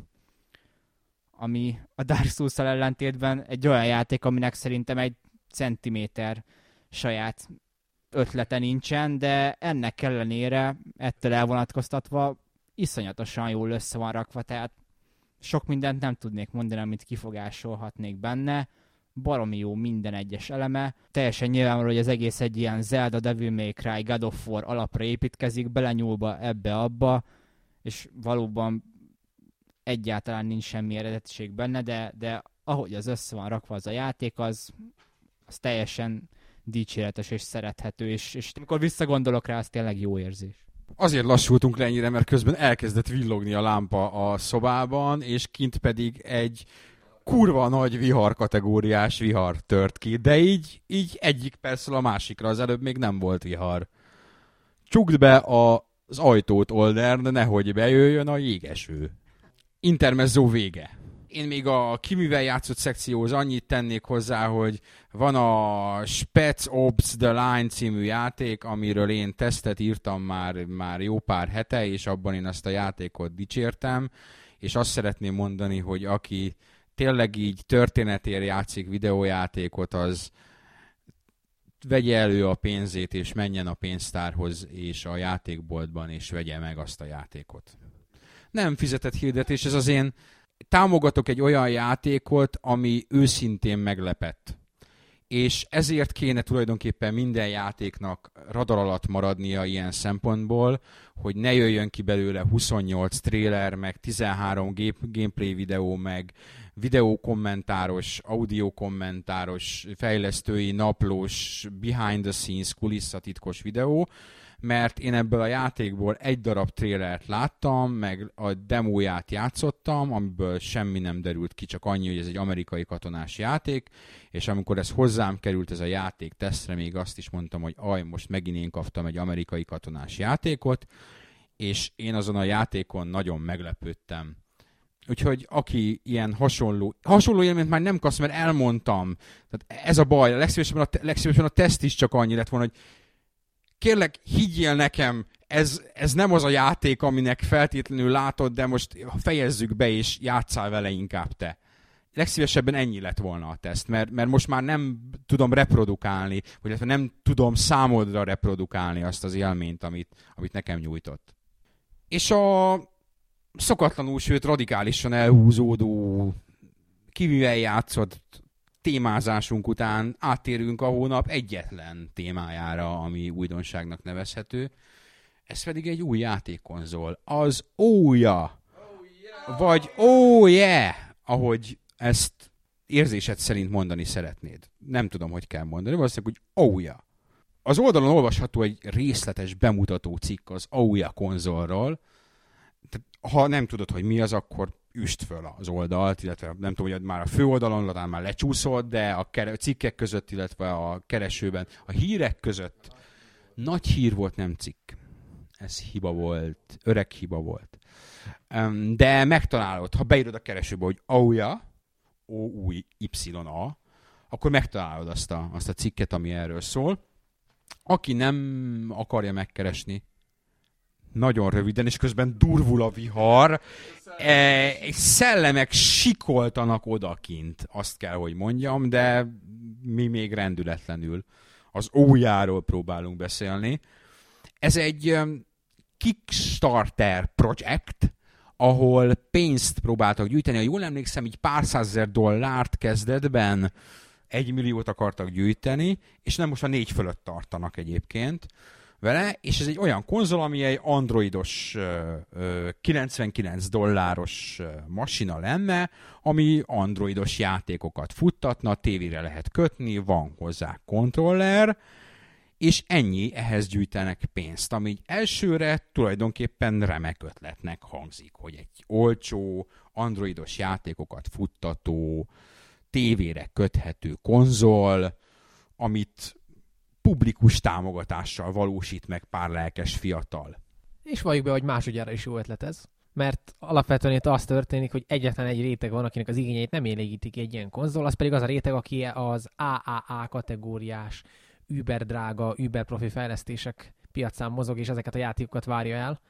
ami a Dark souls ellentétben egy olyan játék, aminek szerintem egy centiméter saját ötlete nincsen, de ennek ellenére, ettől elvonatkoztatva iszonyatosan jól össze van rakva, tehát sok mindent nem tudnék mondani, amit kifogásolhatnék benne. Baromi jó minden egyes eleme. Teljesen nyilvánvaló, hogy az egész egy ilyen Zelda, Devil May Cry, God of War alapra építkezik, belenyúlva ebbe-abba, és valóban egyáltalán nincs semmi eredetiség benne, de, de ahogy az össze van rakva az a játék, az, az teljesen dicséretes és szerethető, és, és amikor visszagondolok rá, az tényleg jó érzés. Azért lassultunk le ennyire, mert közben elkezdett villogni a lámpa a szobában, és kint pedig egy kurva nagy vihar kategóriás vihar tört ki, de így, így egyik persze a másikra, az előbb még nem volt vihar. Csukd be a, az ajtót, Oldern, nehogy bejöjjön a jégeső. Intermezzo vége én még a kimivel játszott szekcióhoz annyit tennék hozzá, hogy van a Spec Ops The Line című játék, amiről én tesztet írtam már, már jó pár hete, és abban én ezt a játékot dicsértem, és azt szeretném mondani, hogy aki tényleg így történetért játszik videójátékot, az vegye elő a pénzét, és menjen a pénztárhoz és a játékboltban, és vegye meg azt a játékot. Nem fizetett hirdetés, ez az én támogatok egy olyan játékot, ami őszintén meglepett. És ezért kéne tulajdonképpen minden játéknak radar alatt maradnia ilyen szempontból, hogy ne jöjjön ki belőle 28 trailer, meg 13 gameplay videó, meg videókommentáros, audiokommentáros, fejlesztői, naplós, behind the scenes, kulisszatitkos videó, mert én ebből a játékból egy darab trélert láttam, meg a demóját játszottam, amiből semmi nem derült ki, csak annyi, hogy ez egy amerikai katonás játék, és amikor ez hozzám került ez a játék tesztre, még azt is mondtam, hogy aj, most megint én kaptam egy amerikai katonás játékot, és én azon a játékon nagyon meglepődtem. Úgyhogy aki ilyen hasonló, hasonló élményt már nem kapsz, mert elmondtam. Tehát ez a baj, legszívesebben a, legszívesebben a teszt is csak annyi lett volna, hogy kérlek, higgyél nekem, ez, ez nem az a játék, aminek feltétlenül látod, de most fejezzük be, és játszál vele inkább te. Legszívesebben ennyi lett volna a teszt, mert, mert most már nem tudom reprodukálni, vagy nem tudom számodra reprodukálni azt az élményt, amit, amit nekem nyújtott. És a szokatlanul, sőt radikálisan elhúzódó, kivivel játszott témázásunk után áttérünk a hónap egyetlen témájára, ami újdonságnak nevezhető. Ez pedig egy új játékkonzol. Az Ója! Vagy Oh yeah! Ahogy ezt érzésed szerint mondani szeretnéd. Nem tudom, hogy kell mondani. Valószínűleg, hogy Ója. Az oldalon olvasható egy részletes bemutató cikk az Ouya konzolról. Tehát, ha nem tudod, hogy mi az, akkor üst föl az oldalt, illetve nem tudom, hogy már a fő oldalon talán már lecsúszott, de a cikkek között, illetve a keresőben, a hírek között nagy hír volt, nem cikk. Ez hiba volt, öreg hiba volt. De megtalálod, ha beírod a keresőbe, hogy AUYA, O-U-Y-A, akkor megtalálod azt a, azt a cikket, ami erről szól. Aki nem akarja megkeresni, nagyon röviden, és közben durvul a vihar. E, szellemek sikoltanak odakint, azt kell, hogy mondjam, de mi még rendületlenül az ójáról próbálunk beszélni. Ez egy Kickstarter projekt, ahol pénzt próbáltak gyűjteni. Ha jól emlékszem, így pár százezer dollárt kezdetben egy milliót akartak gyűjteni, és nem most a négy fölött tartanak egyébként vele, és ez egy olyan konzol, ami egy androidos 99 dolláros masina lenne, ami androidos játékokat futtatna, tévére lehet kötni, van hozzá kontroller, és ennyi, ehhez gyűjtenek pénzt, ami elsőre tulajdonképpen remek ötletnek hangzik, hogy egy olcsó, androidos játékokat futtató, tévére köthető konzol, amit publikus támogatással valósít meg pár lelkes fiatal. És valljuk be, hogy másodjára is jó ötlet ez. Mert alapvetően itt az történik, hogy egyetlen egy réteg van, akinek az igényeit nem élégítik egy ilyen konzol, az pedig az a réteg, aki az AAA kategóriás, über drága, über profi fejlesztések piacán mozog, és ezeket a játékokat várja el.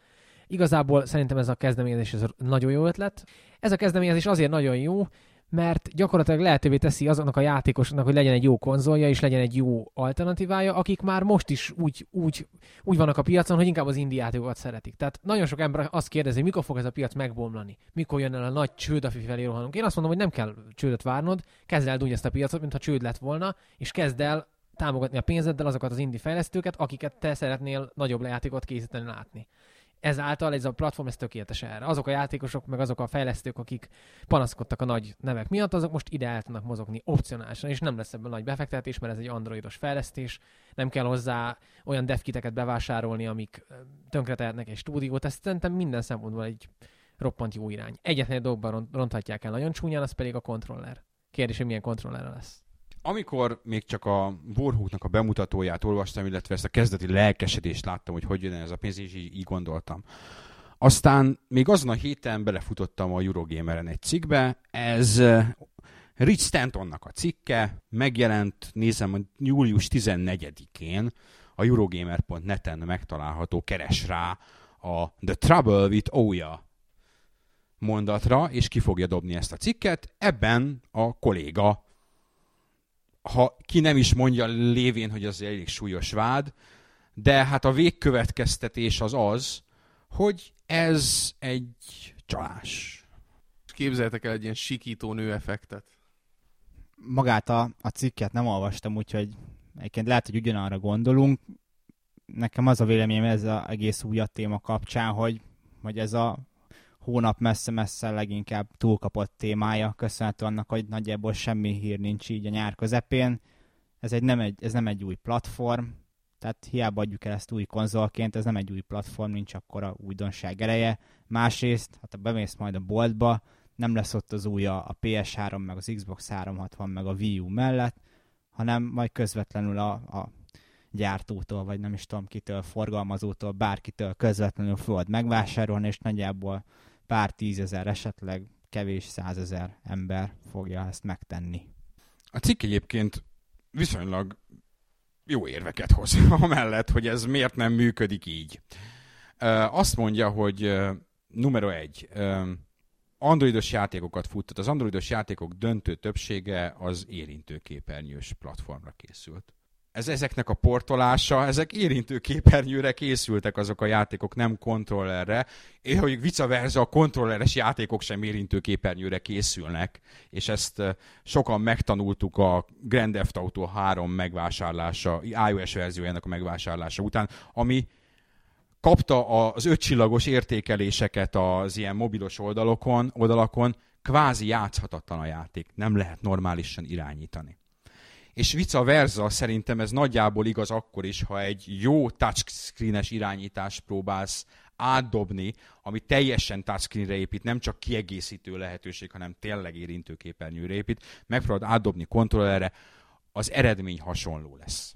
Igazából szerintem ez a kezdeményezés ez nagyon jó ötlet. Ez a kezdeményezés azért nagyon jó, mert gyakorlatilag lehetővé teszi azoknak a játékosoknak, hogy legyen egy jó konzolja, és legyen egy jó alternatívája, akik már most is úgy, úgy, úgy vannak a piacon, hogy inkább az indie játékokat szeretik. Tehát nagyon sok ember azt kérdezi, mikor fog ez a piac megbomlani, mikor jön el a nagy csőd, a felé rohanunk. Én azt mondom, hogy nem kell csődöt várnod, kezd el ezt a piacot, mintha csőd lett volna, és kezd el támogatni a pénzeddel azokat az indie fejlesztőket, akiket te szeretnél nagyobb lejátékot készíteni látni ezáltal ez a platform ez tökéletes erre. Azok a játékosok, meg azok a fejlesztők, akik panaszkodtak a nagy nevek miatt, azok most ide el tudnak mozogni opcionálisan, és nem lesz ebből nagy befektetés, mert ez egy androidos fejlesztés, nem kell hozzá olyan devkiteket bevásárolni, amik tönkretehetnek egy stúdiót, ez szerintem minden szempontból egy roppant jó irány. Egyetlen egy dolgban ronthatják el nagyon csúnyán, az pedig a kontroller. Kérdés, hogy milyen kontrollerre lesz amikor még csak a Warhawknak a bemutatóját olvastam, illetve ezt a kezdeti lelkesedést láttam, hogy hogy jön ez a pénz, és így, így gondoltam. Aztán még azon a héten belefutottam a Eurogameren egy cikkbe, ez eh, Rich Stantonnak a cikke, megjelent, nézem, július 14-én a Eurogamer.net-en megtalálható, keres rá a The Trouble with Oya mondatra, és ki fogja dobni ezt a cikket. Ebben a kolléga ha ki nem is mondja lévén, hogy az elég súlyos vád, de hát a végkövetkeztetés az az, hogy ez egy csalás. Képzeljetek el egy ilyen sikító nő effektet. Magát a, a cikket nem olvastam, úgyhogy egyébként lehet, hogy ugyanarra gondolunk. Nekem az a véleményem ez az egész új téma kapcsán, hogy, hogy ez a hónap messze-messze leginkább túlkapott témája, köszönhető annak, hogy nagyjából semmi hír nincs így a nyár közepén. Ez, egy nem, egy, ez nem egy új platform, tehát hiába adjuk el ezt új konzolként, ez nem egy új platform, nincs akkora újdonság ereje. Másrészt, hát ha bemész majd a boltba, nem lesz ott az új a PS3, meg az Xbox 360, meg a Wii U mellett, hanem majd közvetlenül a, a gyártótól, vagy nem is tudom kitől, forgalmazótól, bárkitől közvetlenül fogod megvásárolni, és nagyjából pár tízezer, esetleg kevés százezer ember fogja ezt megtenni. A cikk egyébként viszonylag jó érveket hoz, amellett, hogy ez miért nem működik így. Azt mondja, hogy numero egy, androidos játékokat futtat. Az androidos játékok döntő többsége az érintőképernyős platformra készült ez ezeknek a portolása, ezek érintő képernyőre készültek azok a játékok, nem kontrollerre, és hogy vice versa a kontrolleres játékok sem érintő képernyőre készülnek, és ezt sokan megtanultuk a Grand Theft Auto 3 megvásárlása, iOS verziójának a megvásárlása után, ami kapta az ötcsillagos értékeléseket az ilyen mobilos oldalokon, oldalakon, kvázi játszhatatlan a játék, nem lehet normálisan irányítani és vice versa szerintem ez nagyjából igaz akkor is, ha egy jó touchscreenes irányítást próbálsz átdobni, ami teljesen touchscreenre épít, nem csak kiegészítő lehetőség, hanem tényleg érintőképernyőre épít, megpróbálod átdobni kontrollerre, az eredmény hasonló lesz.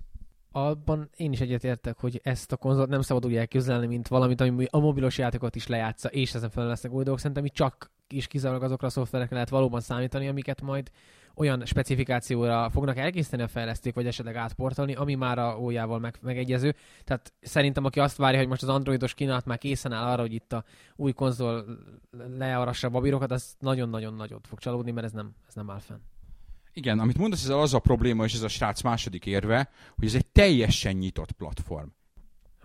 Abban én is egyetértek, hogy ezt a konzolt nem szabad úgy elképzelni, mint valamit, ami a mobilos játékot is lejátsza, és ezen fel lesznek új dolgok. Szerintem itt csak is kizárólag azokra a szoftverekre lehet valóban számítani, amiket majd olyan specifikációra fognak elkészíteni a fejlesztők, vagy esetleg átportolni, ami már a ójával meg, megegyező. Tehát szerintem, aki azt várja, hogy most az androidos kínálat már készen áll arra, hogy itt a új konzol learassa a babírokat, az nagyon-nagyon nagyot fog csalódni, mert ez nem, ez nem áll fenn. Igen, amit mondasz, ez az a probléma, és ez a srác második érve, hogy ez egy teljesen nyitott platform.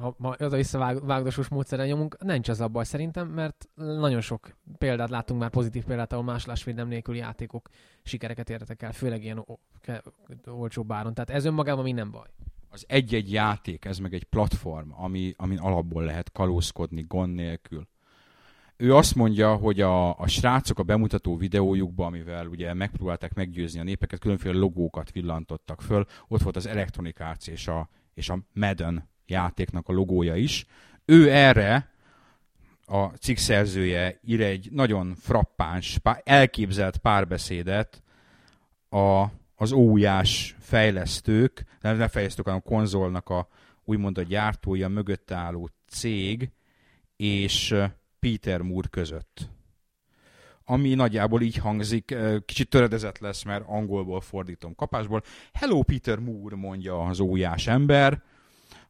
Ha ma oda-vissza vág, vágdosós módszerrel nyomunk, nincs az a baj szerintem, mert nagyon sok példát látunk már, pozitív példát, ahol másolásvédelem nélküli játékok sikereket értek el, főleg ilyen o- ke- olcsó báron. Tehát ez önmagában minden baj. Az egy-egy játék, ez meg egy platform, ami, amin alapból lehet kalózkodni gond nélkül. Ő azt mondja, hogy a, a srácok a bemutató videójukban, amivel ugye megpróbálták meggyőzni a népeket, különféle logókat villantottak föl. Ott volt az Electronic Arts és a, és a Madden játéknak a logója is. Ő erre a cikk szerzője ír egy nagyon frappáns, pá- elképzelt párbeszédet a, az óujás fejlesztők, nem, nem fejlesztők, hanem a konzolnak a úgymond a gyártója mögött álló cég és Peter Moore között. Ami nagyjából így hangzik, kicsit töredezett lesz, mert angolból fordítom kapásból. Hello Peter Moore, mondja az ójás ember.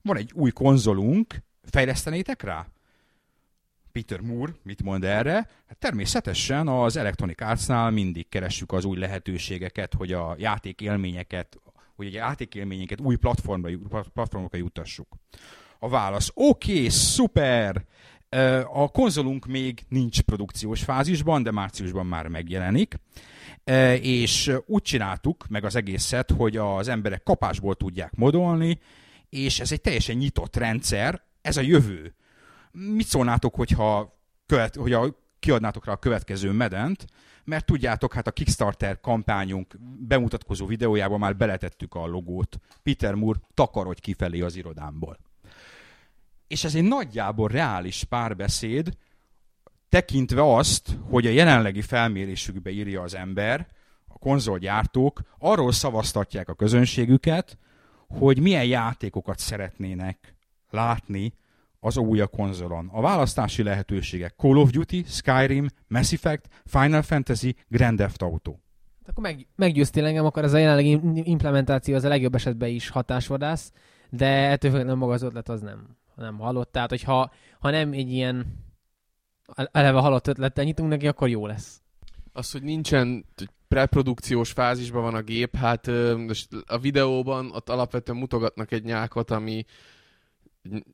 Van egy új konzolunk, fejlesztenétek rá? Peter Moore mit mond erre? Hát természetesen az Electronic Arts-nál mindig keressük az új lehetőségeket, hogy a játékélményeket, hogy a játékélményeket új platformra, platformokra jutassuk. A válasz, oké, okay, szuper! A konzolunk még nincs produkciós fázisban, de márciusban már megjelenik. És úgy csináltuk meg az egészet, hogy az emberek kapásból tudják modolni, és ez egy teljesen nyitott rendszer, ez a jövő. Mit szólnátok, hogyha követ, hogy a, kiadnátok rá a következő medent, mert tudjátok, hát a Kickstarter kampányunk bemutatkozó videójában már beletettük a logót. Peter Moore takarodj kifelé az irodámból. És ez egy nagyjából reális párbeszéd, tekintve azt, hogy a jelenlegi felmérésükbe írja az ember, a konzolgyártók arról szavaztatják a közönségüket, hogy milyen játékokat szeretnének látni az új konzolon. A választási lehetőségek Call of Duty, Skyrim, Mass Effect, Final Fantasy, Grand Theft Auto. Akkor meg, meggyőztél engem, akkor ez a jelenlegi implementáció az a legjobb esetben is hatásvadász, de ettől függetlenül maga az ötlet az nem, nem halott. Tehát, hogyha ha nem egy ilyen eleve halott ötlettel nyitunk neki, akkor jó lesz. Az, hogy nincsen hogy preprodukciós fázisban van a gép, hát a videóban ott alapvetően mutogatnak egy nyákot, ami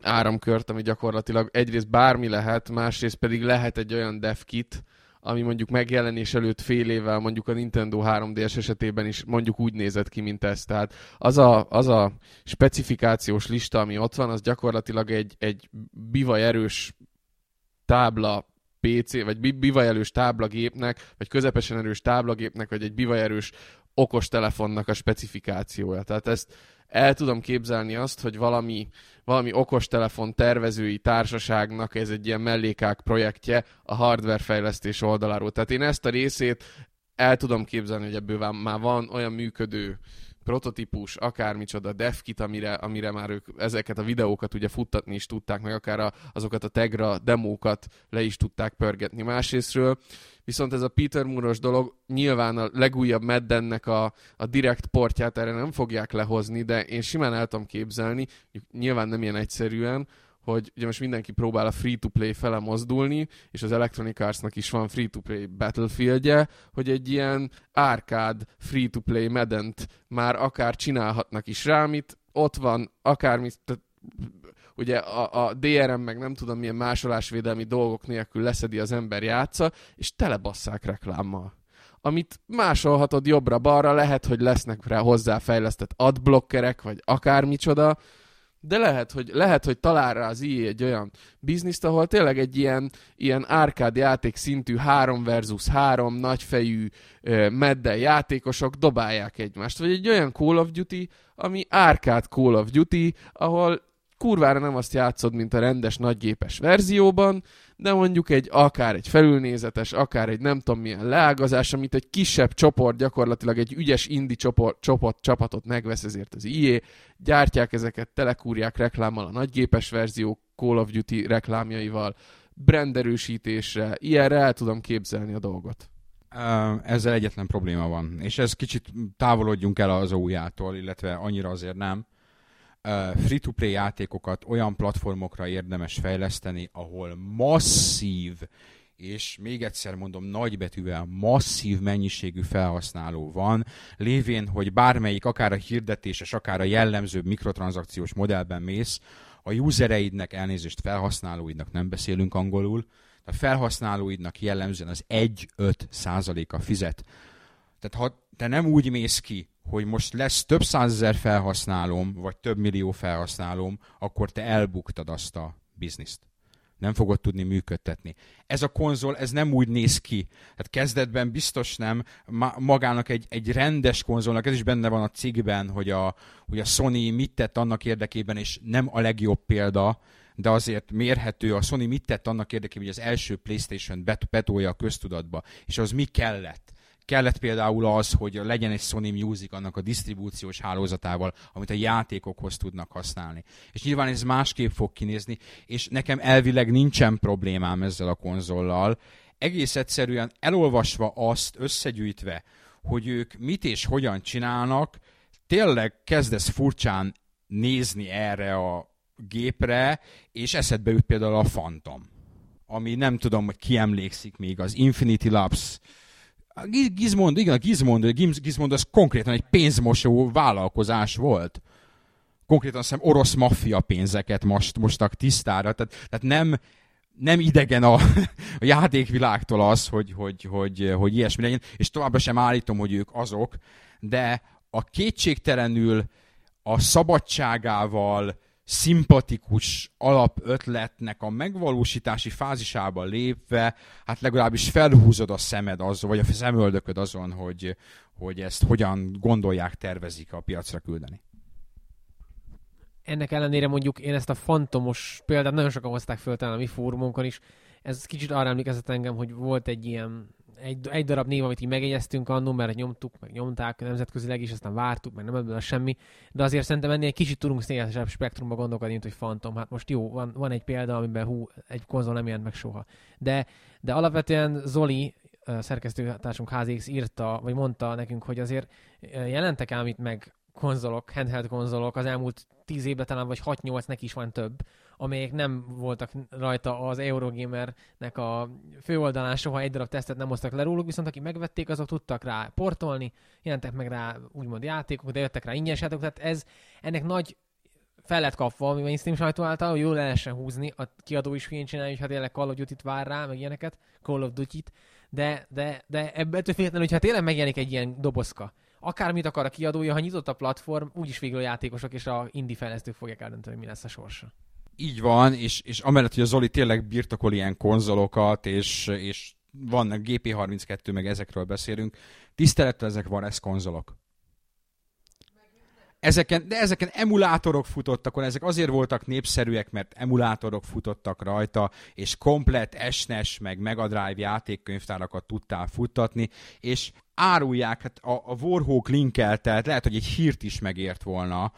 áramkört, ami gyakorlatilag egyrészt bármi lehet, másrészt pedig lehet egy olyan dev kit, ami mondjuk megjelenés előtt fél évvel mondjuk a Nintendo 3DS esetében is mondjuk úgy nézett ki, mint ez. Tehát az a, az a specifikációs lista, ami ott van, az gyakorlatilag egy, egy bivaj erős tábla PC, vagy bi- bivaj erős táblagépnek, vagy közepesen erős táblagépnek, vagy egy bivaj erős okostelefonnak a specifikációja. Tehát ezt el tudom képzelni azt, hogy valami, valami okostelefon tervezői társaságnak ez egy ilyen mellékák projektje a hardware fejlesztés oldaláról. Tehát én ezt a részét el tudom képzelni, hogy ebből már van olyan működő prototípus, akármicsoda devkit, amire, amire már ők ezeket a videókat ugye futtatni is tudták, meg akár a, azokat a Tegra demókat le is tudták pörgetni másrésztről. Viszont ez a Peter Moore-os dolog nyilván a legújabb Maddennek a, a direkt portját erre nem fogják lehozni, de én simán el tudom képzelni, nyilván nem ilyen egyszerűen, hogy ugye most mindenki próbál a free-to-play fele mozdulni, és az Electronic Arts-nak is van free-to-play Battlefieldje, hogy egy ilyen árkád free-to-play medent már akár csinálhatnak is rá, amit ott van, akármi, tehát ugye a, a DRM meg nem tudom milyen másolásvédelmi dolgok nélkül leszedi az ember játsza, és telebasszák reklámmal. Amit másolhatod jobbra-balra, lehet, hogy lesznek rá hozzáfejlesztett adblockerek, vagy akármicsoda, de lehet, hogy, lehet, hogy talál rá az EA egy olyan bizniszt, ahol tényleg egy ilyen, ilyen árkád játék szintű 3 versus 3 nagyfejű meddel játékosok dobálják egymást. Vagy egy olyan Call of Duty, ami árkád Call of Duty, ahol kurvára nem azt játszod, mint a rendes nagygépes verzióban, de mondjuk egy akár egy felülnézetes, akár egy nem tudom milyen leágazás, amit egy kisebb csoport, gyakorlatilag egy ügyes indie csoport, csoport csapatot megvesz ezért az IE, gyártják ezeket, telekúrják reklámmal a nagygépes verzió Call of Duty reklámjaival, branderősítésre, ilyenre el tudom képzelni a dolgot. Ezzel egyetlen probléma van, és ez kicsit távolodjunk el az OUJ-tól, illetve annyira azért nem. Free-to-play játékokat olyan platformokra érdemes fejleszteni, ahol masszív, és még egyszer mondom nagybetűvel masszív mennyiségű felhasználó van, lévén, hogy bármelyik, akár a hirdetéses, akár a jellemzőbb mikrotranszakciós modellben mész, a usereidnek, elnézést felhasználóidnak nem beszélünk angolul, a felhasználóidnak jellemzően az 1-5 százaléka fizet. Tehát ha te nem úgy mész ki, hogy most lesz több százezer felhasználóm, vagy több millió felhasználóm, akkor te elbuktad azt a bizniszt. Nem fogod tudni működtetni. Ez a konzol, ez nem úgy néz ki. Tehát kezdetben biztos nem. Ma- magának egy, egy rendes konzolnak, ez is benne van a cikkben, hogy a, hogy a Sony mit tett annak érdekében, és nem a legjobb példa, de azért mérhető, a Sony mit tett annak érdekében, hogy az első Playstation bet- betolja a köztudatba, és az mi kellett. Kellett például az, hogy legyen egy Sony Music annak a disztribúciós hálózatával, amit a játékokhoz tudnak használni. És nyilván ez másképp fog kinézni, és nekem elvileg nincsen problémám ezzel a konzollal. Egész egyszerűen elolvasva azt, összegyűjtve, hogy ők mit és hogyan csinálnak, tényleg kezdesz furcsán nézni erre a gépre, és eszedbe jut például a Phantom, ami nem tudom, hogy ki emlékszik még, az Infinity Labs a Giz- Gizmondo, igen, a Gizmondo, Giz- Gizmondo az konkrétan egy pénzmosó vállalkozás volt. Konkrétan azt hiszem orosz maffia pénzeket most, mostak tisztára, tehát, tehát nem, nem idegen a, a játékvilágtól az, hogy, hogy, hogy, hogy ilyesmi legyen, és továbbra sem állítom, hogy ők azok, de a kétségtelenül a szabadságával szimpatikus alapötletnek a megvalósítási fázisába lépve, hát legalábbis felhúzod a szemed azon, vagy a szemöldököd azon, hogy, hogy ezt hogyan gondolják, tervezik a piacra küldeni. ennek ellenére mondjuk én ezt a fantomos példát nagyon sokan hozták föl talán a mi fórumunkon is. Ez kicsit arra emlékeztet engem, hogy volt egy ilyen egy, egy darab név, amit így megjegyeztünk annó, mert nyomtuk, meg nyomták nemzetközileg is, aztán vártuk, meg nem ebből semmi. De azért szerintem ennél kicsit tudunk szélesebb spektrumba gondolkodni, mint hogy Phantom. Hát most jó, van, van egy példa, amiben hú, egy konzol nem jelent meg soha. De, de alapvetően Zoli, szerkesztőtársunk HZX írta, vagy mondta nekünk, hogy azért jelentek ám itt meg konzolok, handheld konzolok az elmúlt 10 évben talán, vagy 6-8, neki is van több, amelyek nem voltak rajta az Eurogamernek a főoldalán, soha egy darab tesztet nem hoztak le róluk, viszont aki megvették, azok tudtak rá portolni, jelentek meg rá úgymond játékok, de jöttek rá ingyenes játékok, tehát ez ennek nagy fel lett kapva, ami mainstream sajtó által, hogy jól le lehessen húzni, a kiadó is hülyén csinálja, hogy ha tényleg Call of Duty-t vár rá, meg ilyeneket, Call of Duty-t, de, de, de ebből függetlenül, hogyha tényleg megjelenik egy ilyen dobozka, akármit akar a kiadója, ha nyitott a platform, úgyis végül a játékosok és a indie fejlesztők fogják eldönteni, hogy mi lesz a sorsa. Így van, és, és amellett, hogy a Zoli tényleg birtokol ilyen konzolokat, és, és vannak GP32, meg ezekről beszélünk, tisztelettel ezek van ez konzolok. Ezeken, de ezeken emulátorok futottak, ezek azért voltak népszerűek, mert emulátorok futottak rajta, és komplet SNES meg Mega Drive játékkönyvtárakat tudtál futtatni, és árulják, hát a, a Warhawk linkelte, tehát lehet, hogy egy hírt is megért volna,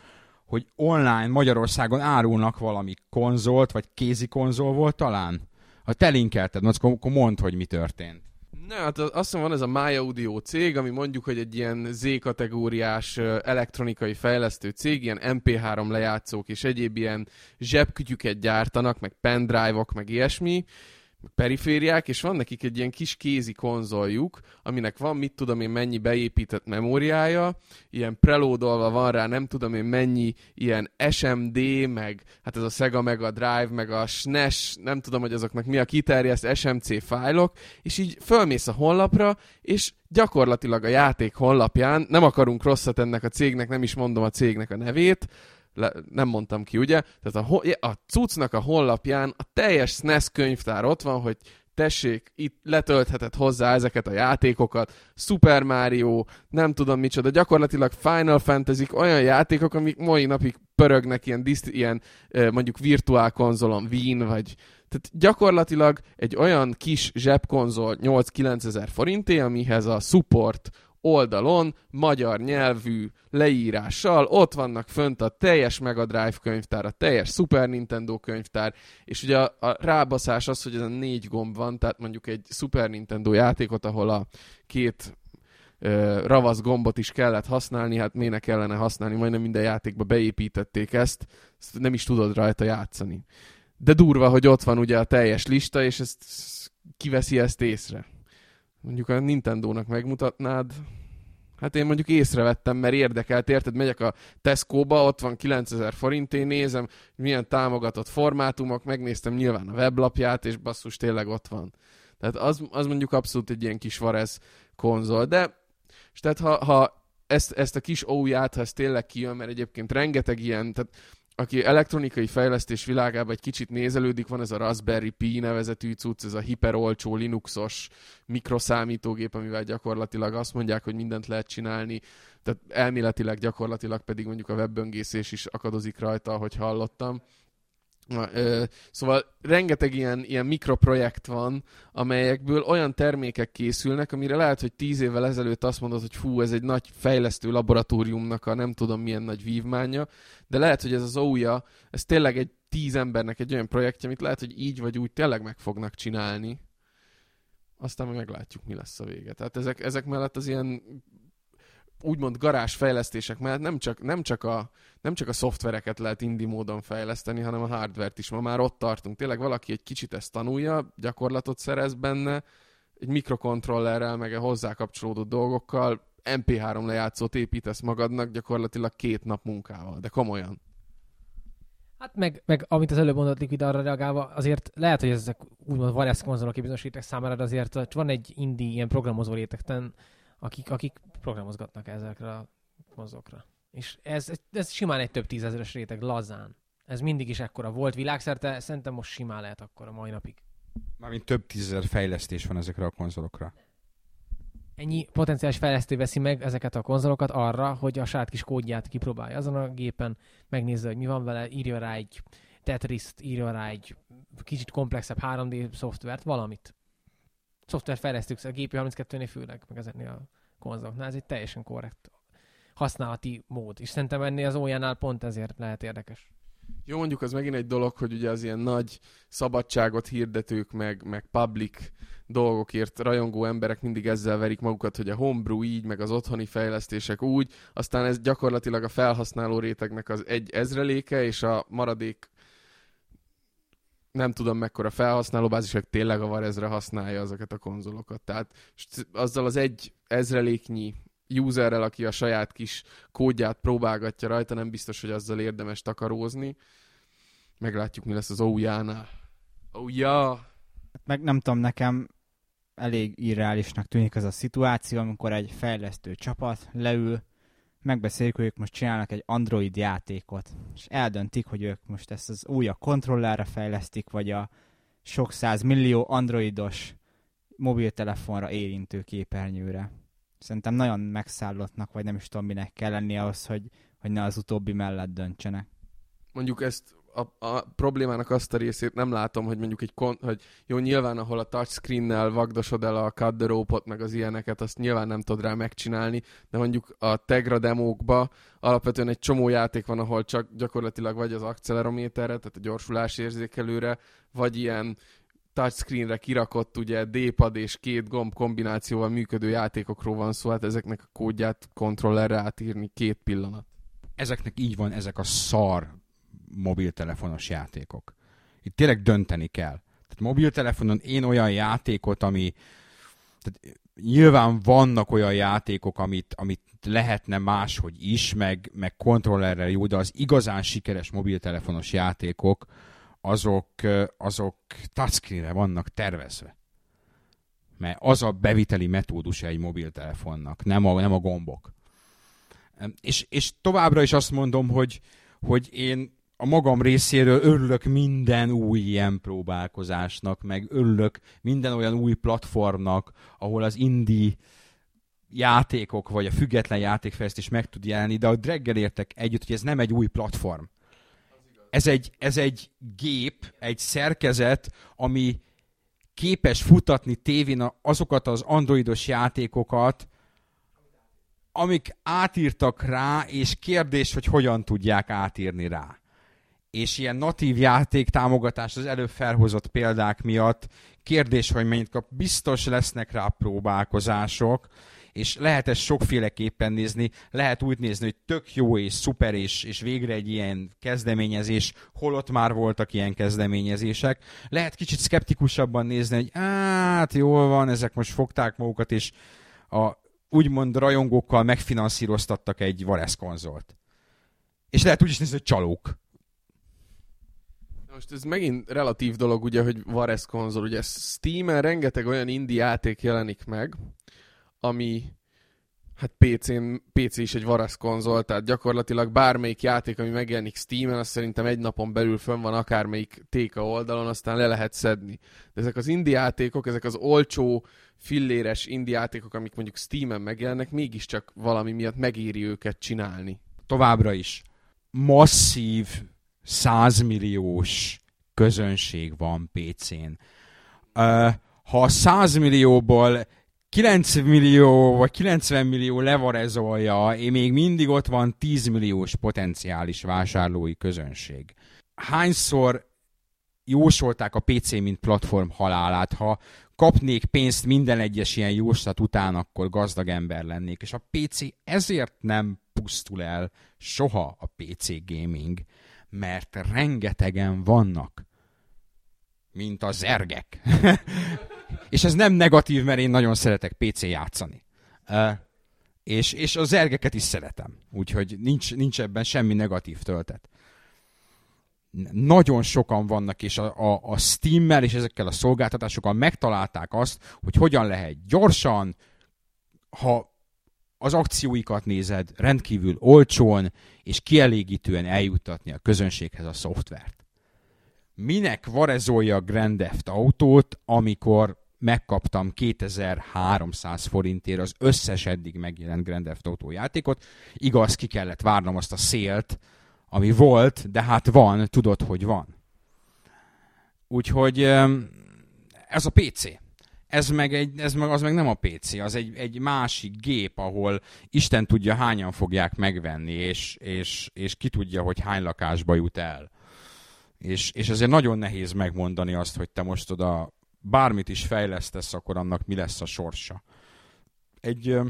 hogy online Magyarországon árulnak valami konzolt, vagy kézi konzol volt talán? Ha te linkelted, na, akkor mondd, hogy mi történt. Ne, hát az- azt hiszem van ez a My Audio cég, ami mondjuk, hogy egy ilyen Z-kategóriás elektronikai fejlesztő cég, ilyen MP3 lejátszók és egyéb ilyen zsebkütyüket gyártanak, meg pendrive-ok, meg ilyesmi, perifériák, és van nekik egy ilyen kis kézi konzoljuk, aminek van, mit tudom én, mennyi beépített memóriája, ilyen prelódolva van rá, nem tudom én mennyi ilyen SMD, meg hát ez a Sega Mega Drive, meg a SNES, nem tudom, hogy azoknak mi a kiterjeszt SMC fájlok, és így fölmész a honlapra, és gyakorlatilag a játék honlapján, nem akarunk rosszat ennek a cégnek, nem is mondom a cégnek a nevét, le, nem mondtam ki, ugye? Tehát a, a cuccnak a honlapján a teljes SNES könyvtár ott van, hogy tessék, itt letöltheted hozzá ezeket a játékokat, Super Mario, nem tudom micsoda, gyakorlatilag Final fantasy olyan játékok, amik mai napig pörögnek ilyen, ilyen mondjuk virtuál konzolon, Wien, vagy. Tehát gyakorlatilag egy olyan kis zsebkonzol 8-9 ezer forinté, amihez a support oldalon, magyar nyelvű leírással, ott vannak fönt a teljes Mega Drive könyvtár, a teljes Super Nintendo könyvtár, és ugye a, a rábaszás az, hogy ez a négy gomb van, tehát mondjuk egy Super Nintendo játékot, ahol a két ö, ravasz gombot is kellett használni, hát minek kellene használni, majdnem minden játékba beépítették ezt, ezt nem is tudod rajta játszani. De durva, hogy ott van ugye a teljes lista, és ezt kiveszi ezt észre. Mondjuk a Nintendo-nak megmutatnád, Hát én mondjuk észrevettem, mert érdekelt, érted? Megyek a Tesco-ba, ott van 9000 forint, én nézem, milyen támogatott formátumok, megnéztem nyilván a weblapját, és basszus, tényleg ott van. Tehát az, az mondjuk abszolút egy ilyen kis varez konzol, de és tehát ha, ha ezt, ezt a kis óját, ha ez tényleg kijön, mert egyébként rengeteg ilyen, tehát aki elektronikai fejlesztés világában egy kicsit nézelődik, van ez a Raspberry Pi nevezetű cucc, ez a hiperolcsó Linuxos mikroszámítógép, amivel gyakorlatilag azt mondják, hogy mindent lehet csinálni, tehát elméletileg gyakorlatilag pedig mondjuk a webböngészés is akadozik rajta, ahogy hallottam. Ö, szóval rengeteg ilyen, ilyen mikroprojekt van, amelyekből olyan termékek készülnek, amire lehet, hogy tíz évvel ezelőtt azt mondod, hogy fú, ez egy nagy fejlesztő laboratóriumnak a nem tudom milyen nagy vívmánya, de lehet, hogy ez az OUJA, ez tényleg egy tíz embernek egy olyan projektje, amit lehet, hogy így vagy úgy tényleg meg fognak csinálni. Aztán meglátjuk, mi lesz a vége. Tehát ezek, ezek mellett az ilyen úgymond garázs fejlesztések mellett nem csak, nem, csak a, nem csak a szoftvereket lehet indi módon fejleszteni, hanem a hardvert is. Ma már ott tartunk. Tényleg valaki egy kicsit ezt tanulja, gyakorlatot szerez benne, egy mikrokontrollerrel, meg a hozzá kapcsolódó dolgokkal, MP3 lejátszót építesz magadnak gyakorlatilag két nap munkával, de komolyan. Hát meg, meg amit az előbb mondott Liquid arra reagálva, azért lehet, hogy ezek úgymond variász konzolok bizonyos számára, de azért van egy indi ilyen programozó rétegten, akik, akik programozgatnak ezekre a konzolokra. És ez, ez simán egy több tízezeres réteg, lazán. Ez mindig is ekkora volt világszerte, szerintem most simán lehet akkor a mai napig. Mármint több tízezer fejlesztés van ezekre a konzolokra. Ennyi potenciális fejlesztő veszi meg ezeket a konzolokat arra, hogy a saját kis kódját kipróbálja azon a gépen, megnézze, hogy mi van vele, írja rá egy Tetris-t, írja rá egy kicsit komplexebb 3D szoftvert, valamit. Szoftverfejlesztők a GP32-nél főleg, meg ezeknél a konzoloknál, ez egy teljesen korrekt használati mód. És szerintem ennél az ójánál pont ezért lehet érdekes. Jó, mondjuk az megint egy dolog, hogy ugye az ilyen nagy szabadságot hirdetők, meg, meg public dolgokért rajongó emberek mindig ezzel verik magukat, hogy a homebrew így, meg az otthoni fejlesztések úgy, aztán ez gyakorlatilag a felhasználó rétegnek az egy ezreléke, és a maradék nem tudom mekkora felhasználóbázis, hogy tényleg a Varezre használja azokat a konzolokat. Tehát azzal az egy ezreléknyi userrel, aki a saját kis kódját próbálgatja rajta, nem biztos, hogy azzal érdemes takarózni. Meglátjuk, mi lesz az OUJA-nál. Oh, ja! Meg nem tudom, nekem elég irreálisnak tűnik ez a szituáció, amikor egy fejlesztő csapat leül, megbeszéljük, hogy ők most csinálnak egy Android játékot, és eldöntik, hogy ők most ezt az új a kontrollára fejlesztik, vagy a sok száz millió androidos mobiltelefonra érintő képernyőre. Szerintem nagyon megszállottnak, vagy nem is tudom minek kell lenni ahhoz, hogy, hogy ne az utóbbi mellett döntsenek. Mondjuk ezt a, a problémának azt a részét nem látom, hogy mondjuk egy kon, hogy jó, nyilván ahol a touchscreen-nel vagdosod el a cut the rope meg az ilyeneket, azt nyilván nem tudod rá megcsinálni, de mondjuk a Tegra demókba alapvetően egy csomó játék van, ahol csak gyakorlatilag vagy az accelerométerre, tehát a gyorsulás érzékelőre, vagy ilyen touchscreenre kirakott ugye D-pad és két gomb kombinációval működő játékokról van szó, hát ezeknek a kódját kontrollerre átírni két pillanat. Ezeknek így van ezek a szar mobiltelefonos játékok. Itt tényleg dönteni kell. Tehát mobiltelefonon én olyan játékot, ami... Tehát nyilván vannak olyan játékok, amit, amit lehetne máshogy is, meg, meg kontrollerrel jó, de az igazán sikeres mobiltelefonos játékok, azok, azok touchscreenre vannak tervezve. Mert az a beviteli metódus egy mobiltelefonnak, nem a, nem a gombok. És, és továbbra is azt mondom, hogy, hogy én a magam részéről örülök minden új ilyen próbálkozásnak, meg örülök minden olyan új platformnak, ahol az indie játékok, vagy a független játékfejlesztés meg tud jelenni, de a Dreggel értek együtt, hogy ez nem egy új platform. Ez egy, ez egy gép, egy szerkezet, ami képes futatni tévén azokat az androidos játékokat, amik átírtak rá, és kérdés, hogy hogyan tudják átírni rá. És ilyen natív játék támogatás az előbb felhozott példák miatt kérdés, hogy mennyit kap. Biztos lesznek rá próbálkozások, és lehet ezt sokféleképpen nézni, lehet úgy nézni, hogy tök jó és szuper, és, és végre egy ilyen kezdeményezés, holott már voltak ilyen kezdeményezések. Lehet kicsit szkeptikusabban nézni, hogy hát jól van, ezek most fogták magukat, és a úgymond rajongókkal megfinanszíroztattak egy Varesz konzolt. És lehet úgy is nézni, hogy csalók. Most ez megint relatív dolog, ugye, hogy Varesz konzol. Ugye Steam-en rengeteg olyan indie játék jelenik meg, ami hát PC-n, PC is egy Varesz konzol, tehát gyakorlatilag bármelyik játék, ami megjelenik Steam-en, az szerintem egy napon belül fönn van akármelyik téka oldalon, aztán le lehet szedni. De ezek az indie játékok, ezek az olcsó, filléres indie játékok, amik mondjuk Steam-en megjelennek, mégiscsak valami miatt megéri őket csinálni. Továbbra is masszív, százmilliós közönség van. Uh, ha a 100 millióból 9 millió vagy 90 millió levarezolja, én még mindig ott van 10 milliós potenciális vásárlói közönség. Hányszor jósolták a PC mint platform halálát, ha kapnék pénzt minden egyes ilyen jóslat után, akkor gazdag ember lennék. És a PC ezért nem pusztul el soha a PC gaming, mert rengetegen vannak, mint a zergek. és ez nem negatív, mert én nagyon szeretek PC játszani. Uh, és, és az zergeket is szeretem, úgyhogy nincs, nincs ebben semmi negatív töltet. Nagyon sokan vannak, és a, a, a Steam-mel és ezekkel a szolgáltatásokkal megtalálták azt, hogy hogyan lehet gyorsan, ha az akcióikat nézed, rendkívül olcsón és kielégítően eljuttatni a közönséghez a szoftvert. Minek varezolja a Grand Theft Autót, amikor megkaptam 2300 forintért az összes eddig megjelent Grand Theft Auto játékot. Igaz, ki kellett várnom azt a szélt, ami volt, de hát van, tudod, hogy van. Úgyhogy ez a PC. Ez meg, egy, ez meg az meg nem a PC, az egy, egy másik gép, ahol Isten tudja hányan fogják megvenni, és, és, és ki tudja, hogy hány lakásba jut el. És, és ezért nagyon nehéz megmondani azt, hogy te most oda bármit is fejlesztesz, akkor annak mi lesz a sorsa. Egy ö,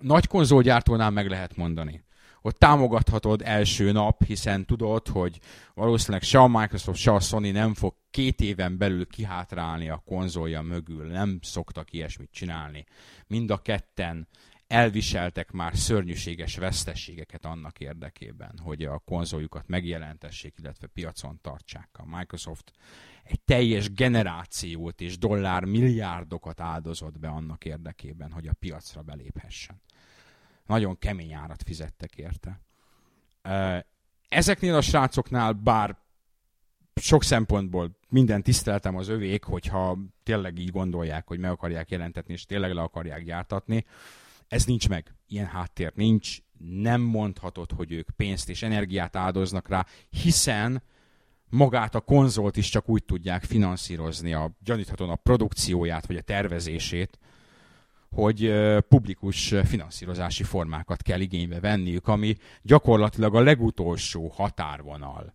nagy konzolgyártónál meg lehet mondani. Ott támogathatod első nap, hiszen tudod, hogy valószínűleg se a Microsoft, se a Sony nem fog két éven belül kihátrálni a konzolja mögül. Nem szoktak ilyesmit csinálni. Mind a ketten elviseltek már szörnyűséges vesztességeket annak érdekében, hogy a konzoljukat megjelentessék, illetve piacon tartsák. A Microsoft egy teljes generációt és dollár milliárdokat áldozott be annak érdekében, hogy a piacra beléphessen. Nagyon kemény árat fizettek érte. Ezeknél a srácoknál, bár sok szempontból minden tiszteltem az övék, hogyha tényleg így gondolják, hogy meg akarják jelentetni, és tényleg le akarják gyártatni, ez nincs meg. Ilyen háttér nincs. Nem mondhatod, hogy ők pénzt és energiát áldoznak rá, hiszen magát a konzolt is csak úgy tudják finanszírozni, a, gyaníthatóan a produkcióját vagy a tervezését, hogy publikus finanszírozási formákat kell igénybe venniük, ami gyakorlatilag a legutolsó határvonal.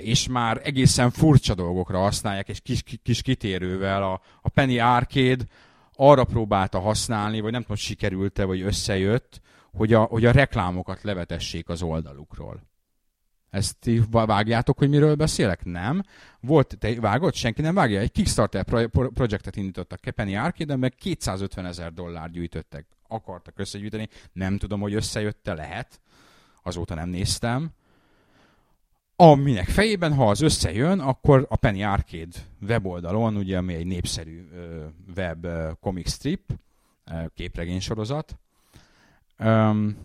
És már egészen furcsa dolgokra használják, és kis, kis kitérővel a, a Penny Arcade arra próbálta használni, vagy nem tudom, sikerült-e, vagy összejött, hogy a, hogy a reklámokat levetessék az oldalukról. Ezt ti vágjátok, hogy miről beszélek? Nem. Volt, te vágott? Senki nem vágja? Egy Kickstarter pro- projektet indítottak Penny arcade meg 250 ezer dollár gyűjtöttek. Akartak összegyűjteni. Nem tudom, hogy összejött-e, lehet. Azóta nem néztem. Aminek fejében, ha az összejön, akkor a Penny Arcade weboldalon, ugye, ami egy népszerű web comic strip, képregénysorozat,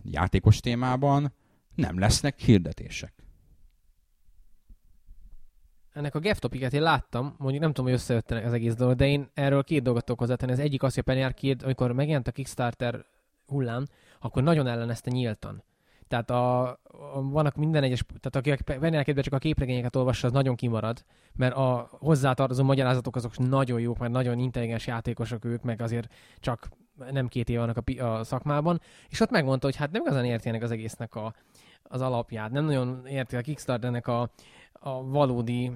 játékos témában, nem lesznek hirdetések ennek a Geftopiket én láttam, mondjuk nem tudom, hogy összejöttenek az egész dolog, de én erről két dolgot tudok hozzátenni. Az egyik az, hogy a Penny Arcade, amikor megjelent a Kickstarter hullám, akkor nagyon ellenezte nyíltan. Tehát a, a, vannak minden egyes, tehát aki a Penny arcade csak a képregényeket olvassa, az nagyon kimarad, mert a hozzátartozó magyarázatok azok nagyon jók, mert nagyon intelligens játékosok ők, meg azért csak nem két év vannak a, a szakmában, és ott megmondta, hogy hát nem igazán érti ennek az egésznek a, az alapját, nem nagyon érti a Kickstarternek a, a valódi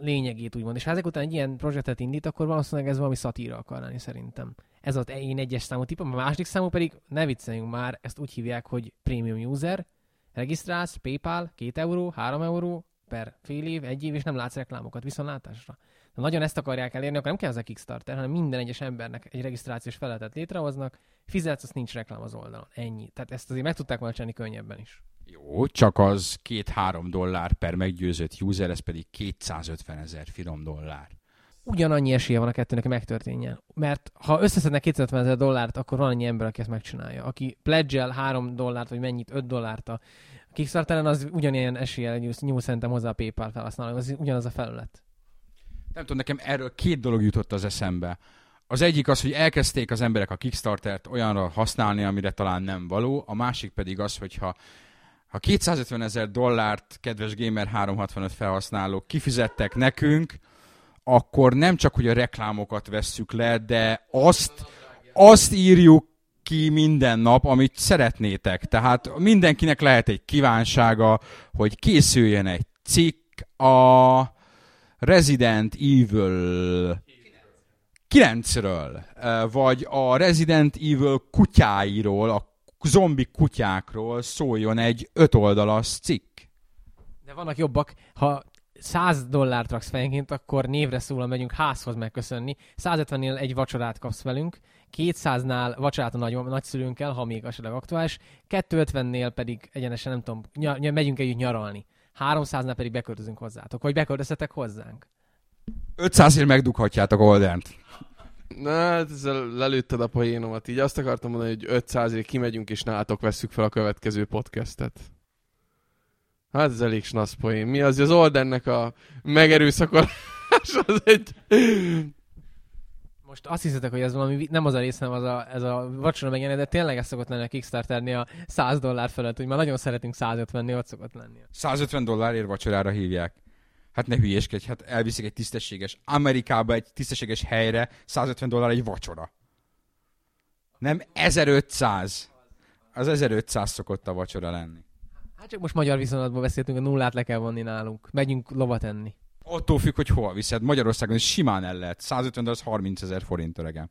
lényegét, úgymond. És ha ezek után egy ilyen projektet indít, akkor valószínűleg ez valami szatíra akar lenni, szerintem. Ez az én egyes számú tippem, a második számú pedig, ne vicceljünk már, ezt úgy hívják, hogy premium user, regisztrálsz, PayPal, 2 euró, 3 euró per fél év, egy év, és nem látsz reklámokat viszontlátásra. Ha nagyon ezt akarják elérni, akkor nem kell az a Kickstarter, hanem minden egyes embernek egy regisztrációs felületet létrehoznak, fizetsz, azt nincs reklám az oldalon. Ennyi. Tehát ezt azért meg tudták volna csinálni könnyebben is. Jó, csak az 2-3 dollár per meggyőzött user, ez pedig 250 ezer finom dollár. Ugyanannyi esélye van a kettőnek, hogy megtörténjen. Mert ha összeszednek 250 ezer dollárt, akkor van annyi ember, aki ezt megcsinálja. Aki pledge 3 dollárt, vagy mennyit, 5 dollárt a Kickstarteren, az ugyanilyen eséllyel nyúl szerintem hozzá a PayPal felhasználó, az ugyanaz a felület. Nem tudom, nekem erről két dolog jutott az eszembe. Az egyik az, hogy elkezdték az emberek a Kickstartert olyanra használni, amire talán nem való, a másik pedig az, hogyha ha 250 ezer dollárt, kedves Gamer 365 felhasználók kifizettek nekünk, akkor nem csak, hogy a reklámokat vesszük le, de azt, azt írjuk ki minden nap, amit szeretnétek. Tehát mindenkinek lehet egy kívánsága, hogy készüljön egy cikk a Resident Evil 9-ről, vagy a Resident Evil kutyáiról, a zombi kutyákról szóljon egy öt oldalas cikk. De vannak jobbak, ha 100 dollárt raksz fejenként, akkor névre szólva megyünk házhoz megköszönni. 150-nél egy vacsorát kapsz velünk, 200-nál vacsorát a nagy, nagyszülőnkkel, ha még esetleg aktuális, 250-nél pedig egyenesen nem tudom, ny- ny- megyünk együtt nyaralni. 300-nál pedig beköltözünk hozzátok, vagy beköltözhetek hozzánk. 500-ért megdughatjátok Oldent. Na, hát ezzel lelőtted a poénomat. Így azt akartam mondani, hogy 500 kimegyünk és nálatok vesszük fel a következő podcastet. Hát ez elég snasz poén. Mi az, az Oldennek a megerőszakolás az egy... Most azt hiszitek, hogy ez valami, nem az a rész, hanem az a, ez a vacsora megjelenés, de tényleg ez szokott lenni a Kickstarterni a 100 dollár fölött, hogy már nagyon szeretünk 150-nél, ott szokott lenni. 150 dollárért vacsorára hívják. Hát ne hülyéskedj, hát elviszik egy tisztességes, Amerikába egy tisztességes helyre, 150 dollár egy vacsora. Nem 1500. Az 1500 szokott a vacsora lenni. Hát csak most magyar viszonylatban beszéltünk, a nullát le kell vonni nálunk. Megyünk lovat enni. Attól függ, hogy hova viszed. Magyarországon is simán el lehet. 150 dollár az 30 ezer forint, öregem.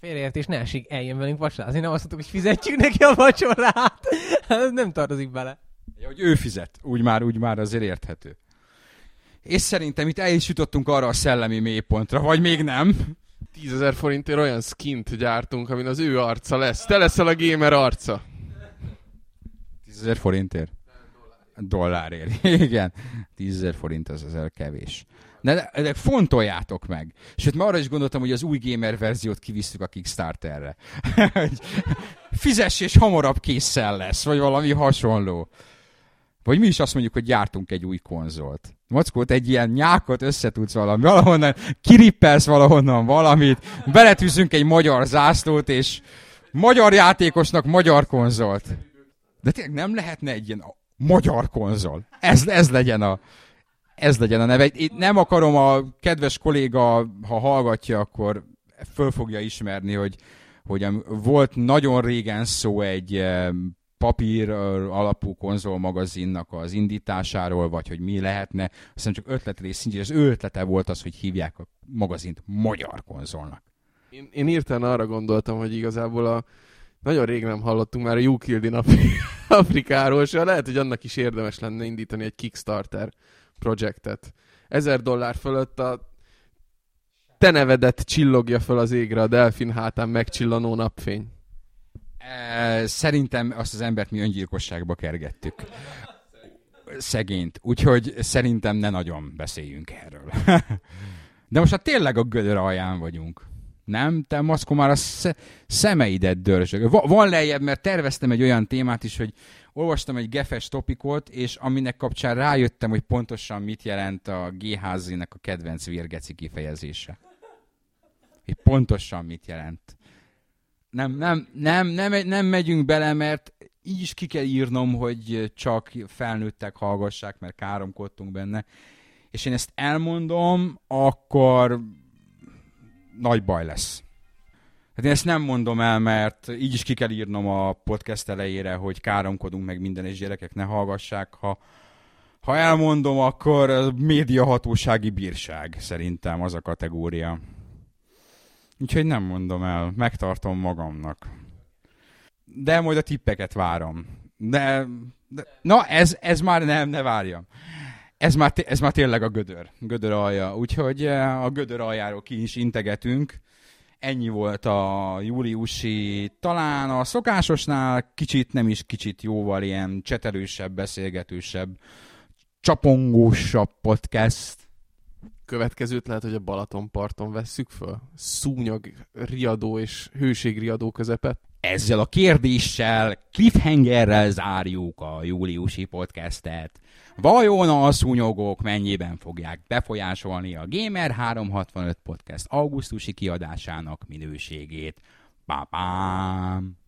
Félreértés, ne esik, eljön velünk vacsorázni. Nem azt mondtuk, hogy fizetjük neki a vacsorát. Ez nem tartozik bele. Ja, hogy ő fizet. Úgy már, úgy már azért érthető. És szerintem itt el is jutottunk arra a szellemi mélypontra, vagy még nem. 10 ezer forintért olyan skint gyártunk, amin az ő arca lesz. Te leszel a gamer arca. 10 ezer forintért? Dollárért. Igen. 10 ezer forint az azért kevés. De, de, fontoljátok meg. Sőt, már arra is gondoltam, hogy az új gamer verziót kivisszük a Kickstarterre. Fizess és hamarabb késszel lesz, vagy valami hasonló. Vagy mi is azt mondjuk, hogy gyártunk egy új konzolt. Mackót egy ilyen nyákot összetudsz valami, valahonnan kirippelsz valahonnan valamit, beletűzünk egy magyar zászlót, és magyar játékosnak magyar konzolt. De tényleg nem lehetne egy ilyen magyar konzol. Ez, ez legyen a, ez legyen a neve. Itt nem akarom a kedves kolléga, ha hallgatja, akkor föl fogja ismerni, hogy, hogy volt nagyon régen szó egy papír alapú konzolmagazinnak az indításáról, vagy hogy mi lehetne. Aztán csak ötletrész szintjén, az ő ötlete volt az, hogy hívják a magazint magyar konzolnak. Én, én írtán arra gondoltam, hogy igazából a nagyon rég nem hallottunk már a Jukildin Afrikáról, és lehet, hogy annak is érdemes lenne indítani egy Kickstarter projektet. Ezer dollár fölött a te nevedet csillogja föl az égre a delfin hátán megcsillanó napfény. E, Szerintem azt az embert mi öngyilkosságba kergettük. Szegényt. Úgyhogy szerintem ne nagyon beszéljünk erről. De most hát tényleg a gödör alján vagyunk. Nem? Te Maszkó már a sze- szemeidet dörzsög. Va- van lejjebb, mert terveztem egy olyan témát is, hogy olvastam egy gefes topikot, és aminek kapcsán rájöttem, hogy pontosan mit jelent a GHZ-nek a kedvenc vérgeci kifejezése. Hogy pontosan mit jelent. Nem, nem, nem, nem, nem megyünk bele, mert így is ki kell írnom, hogy csak felnőttek hallgassák, mert káromkodtunk benne. És én ezt elmondom, akkor nagy baj lesz. Hát én ezt nem mondom el, mert így is ki kell írnom a podcast elejére, hogy káromkodunk meg minden, és gyerekek ne hallgassák. Ha, ha elmondom, akkor médiahatósági bírság szerintem az a kategória. Úgyhogy nem mondom el, megtartom magamnak. De majd a tippeket várom. De, de na, ez, ez már nem, ne várjam. Ez már, ez már tényleg a gödör, gödör alja. Úgyhogy a gödör aljáról ki is integetünk ennyi volt a júliusi, talán a szokásosnál kicsit, nem is kicsit jóval ilyen csetelősebb, beszélgetősebb, csapongósabb podcast. Következőt lehet, hogy a Balatonparton vesszük föl. Szúnyag riadó és hőségriadó közepet. Ezzel a kérdéssel, cliffhangerrel zárjuk a júliusi podcastet. Vajon a szúnyogok mennyiben fogják befolyásolni a Gamer 365 podcast augusztusi kiadásának minőségét? Pá-pám!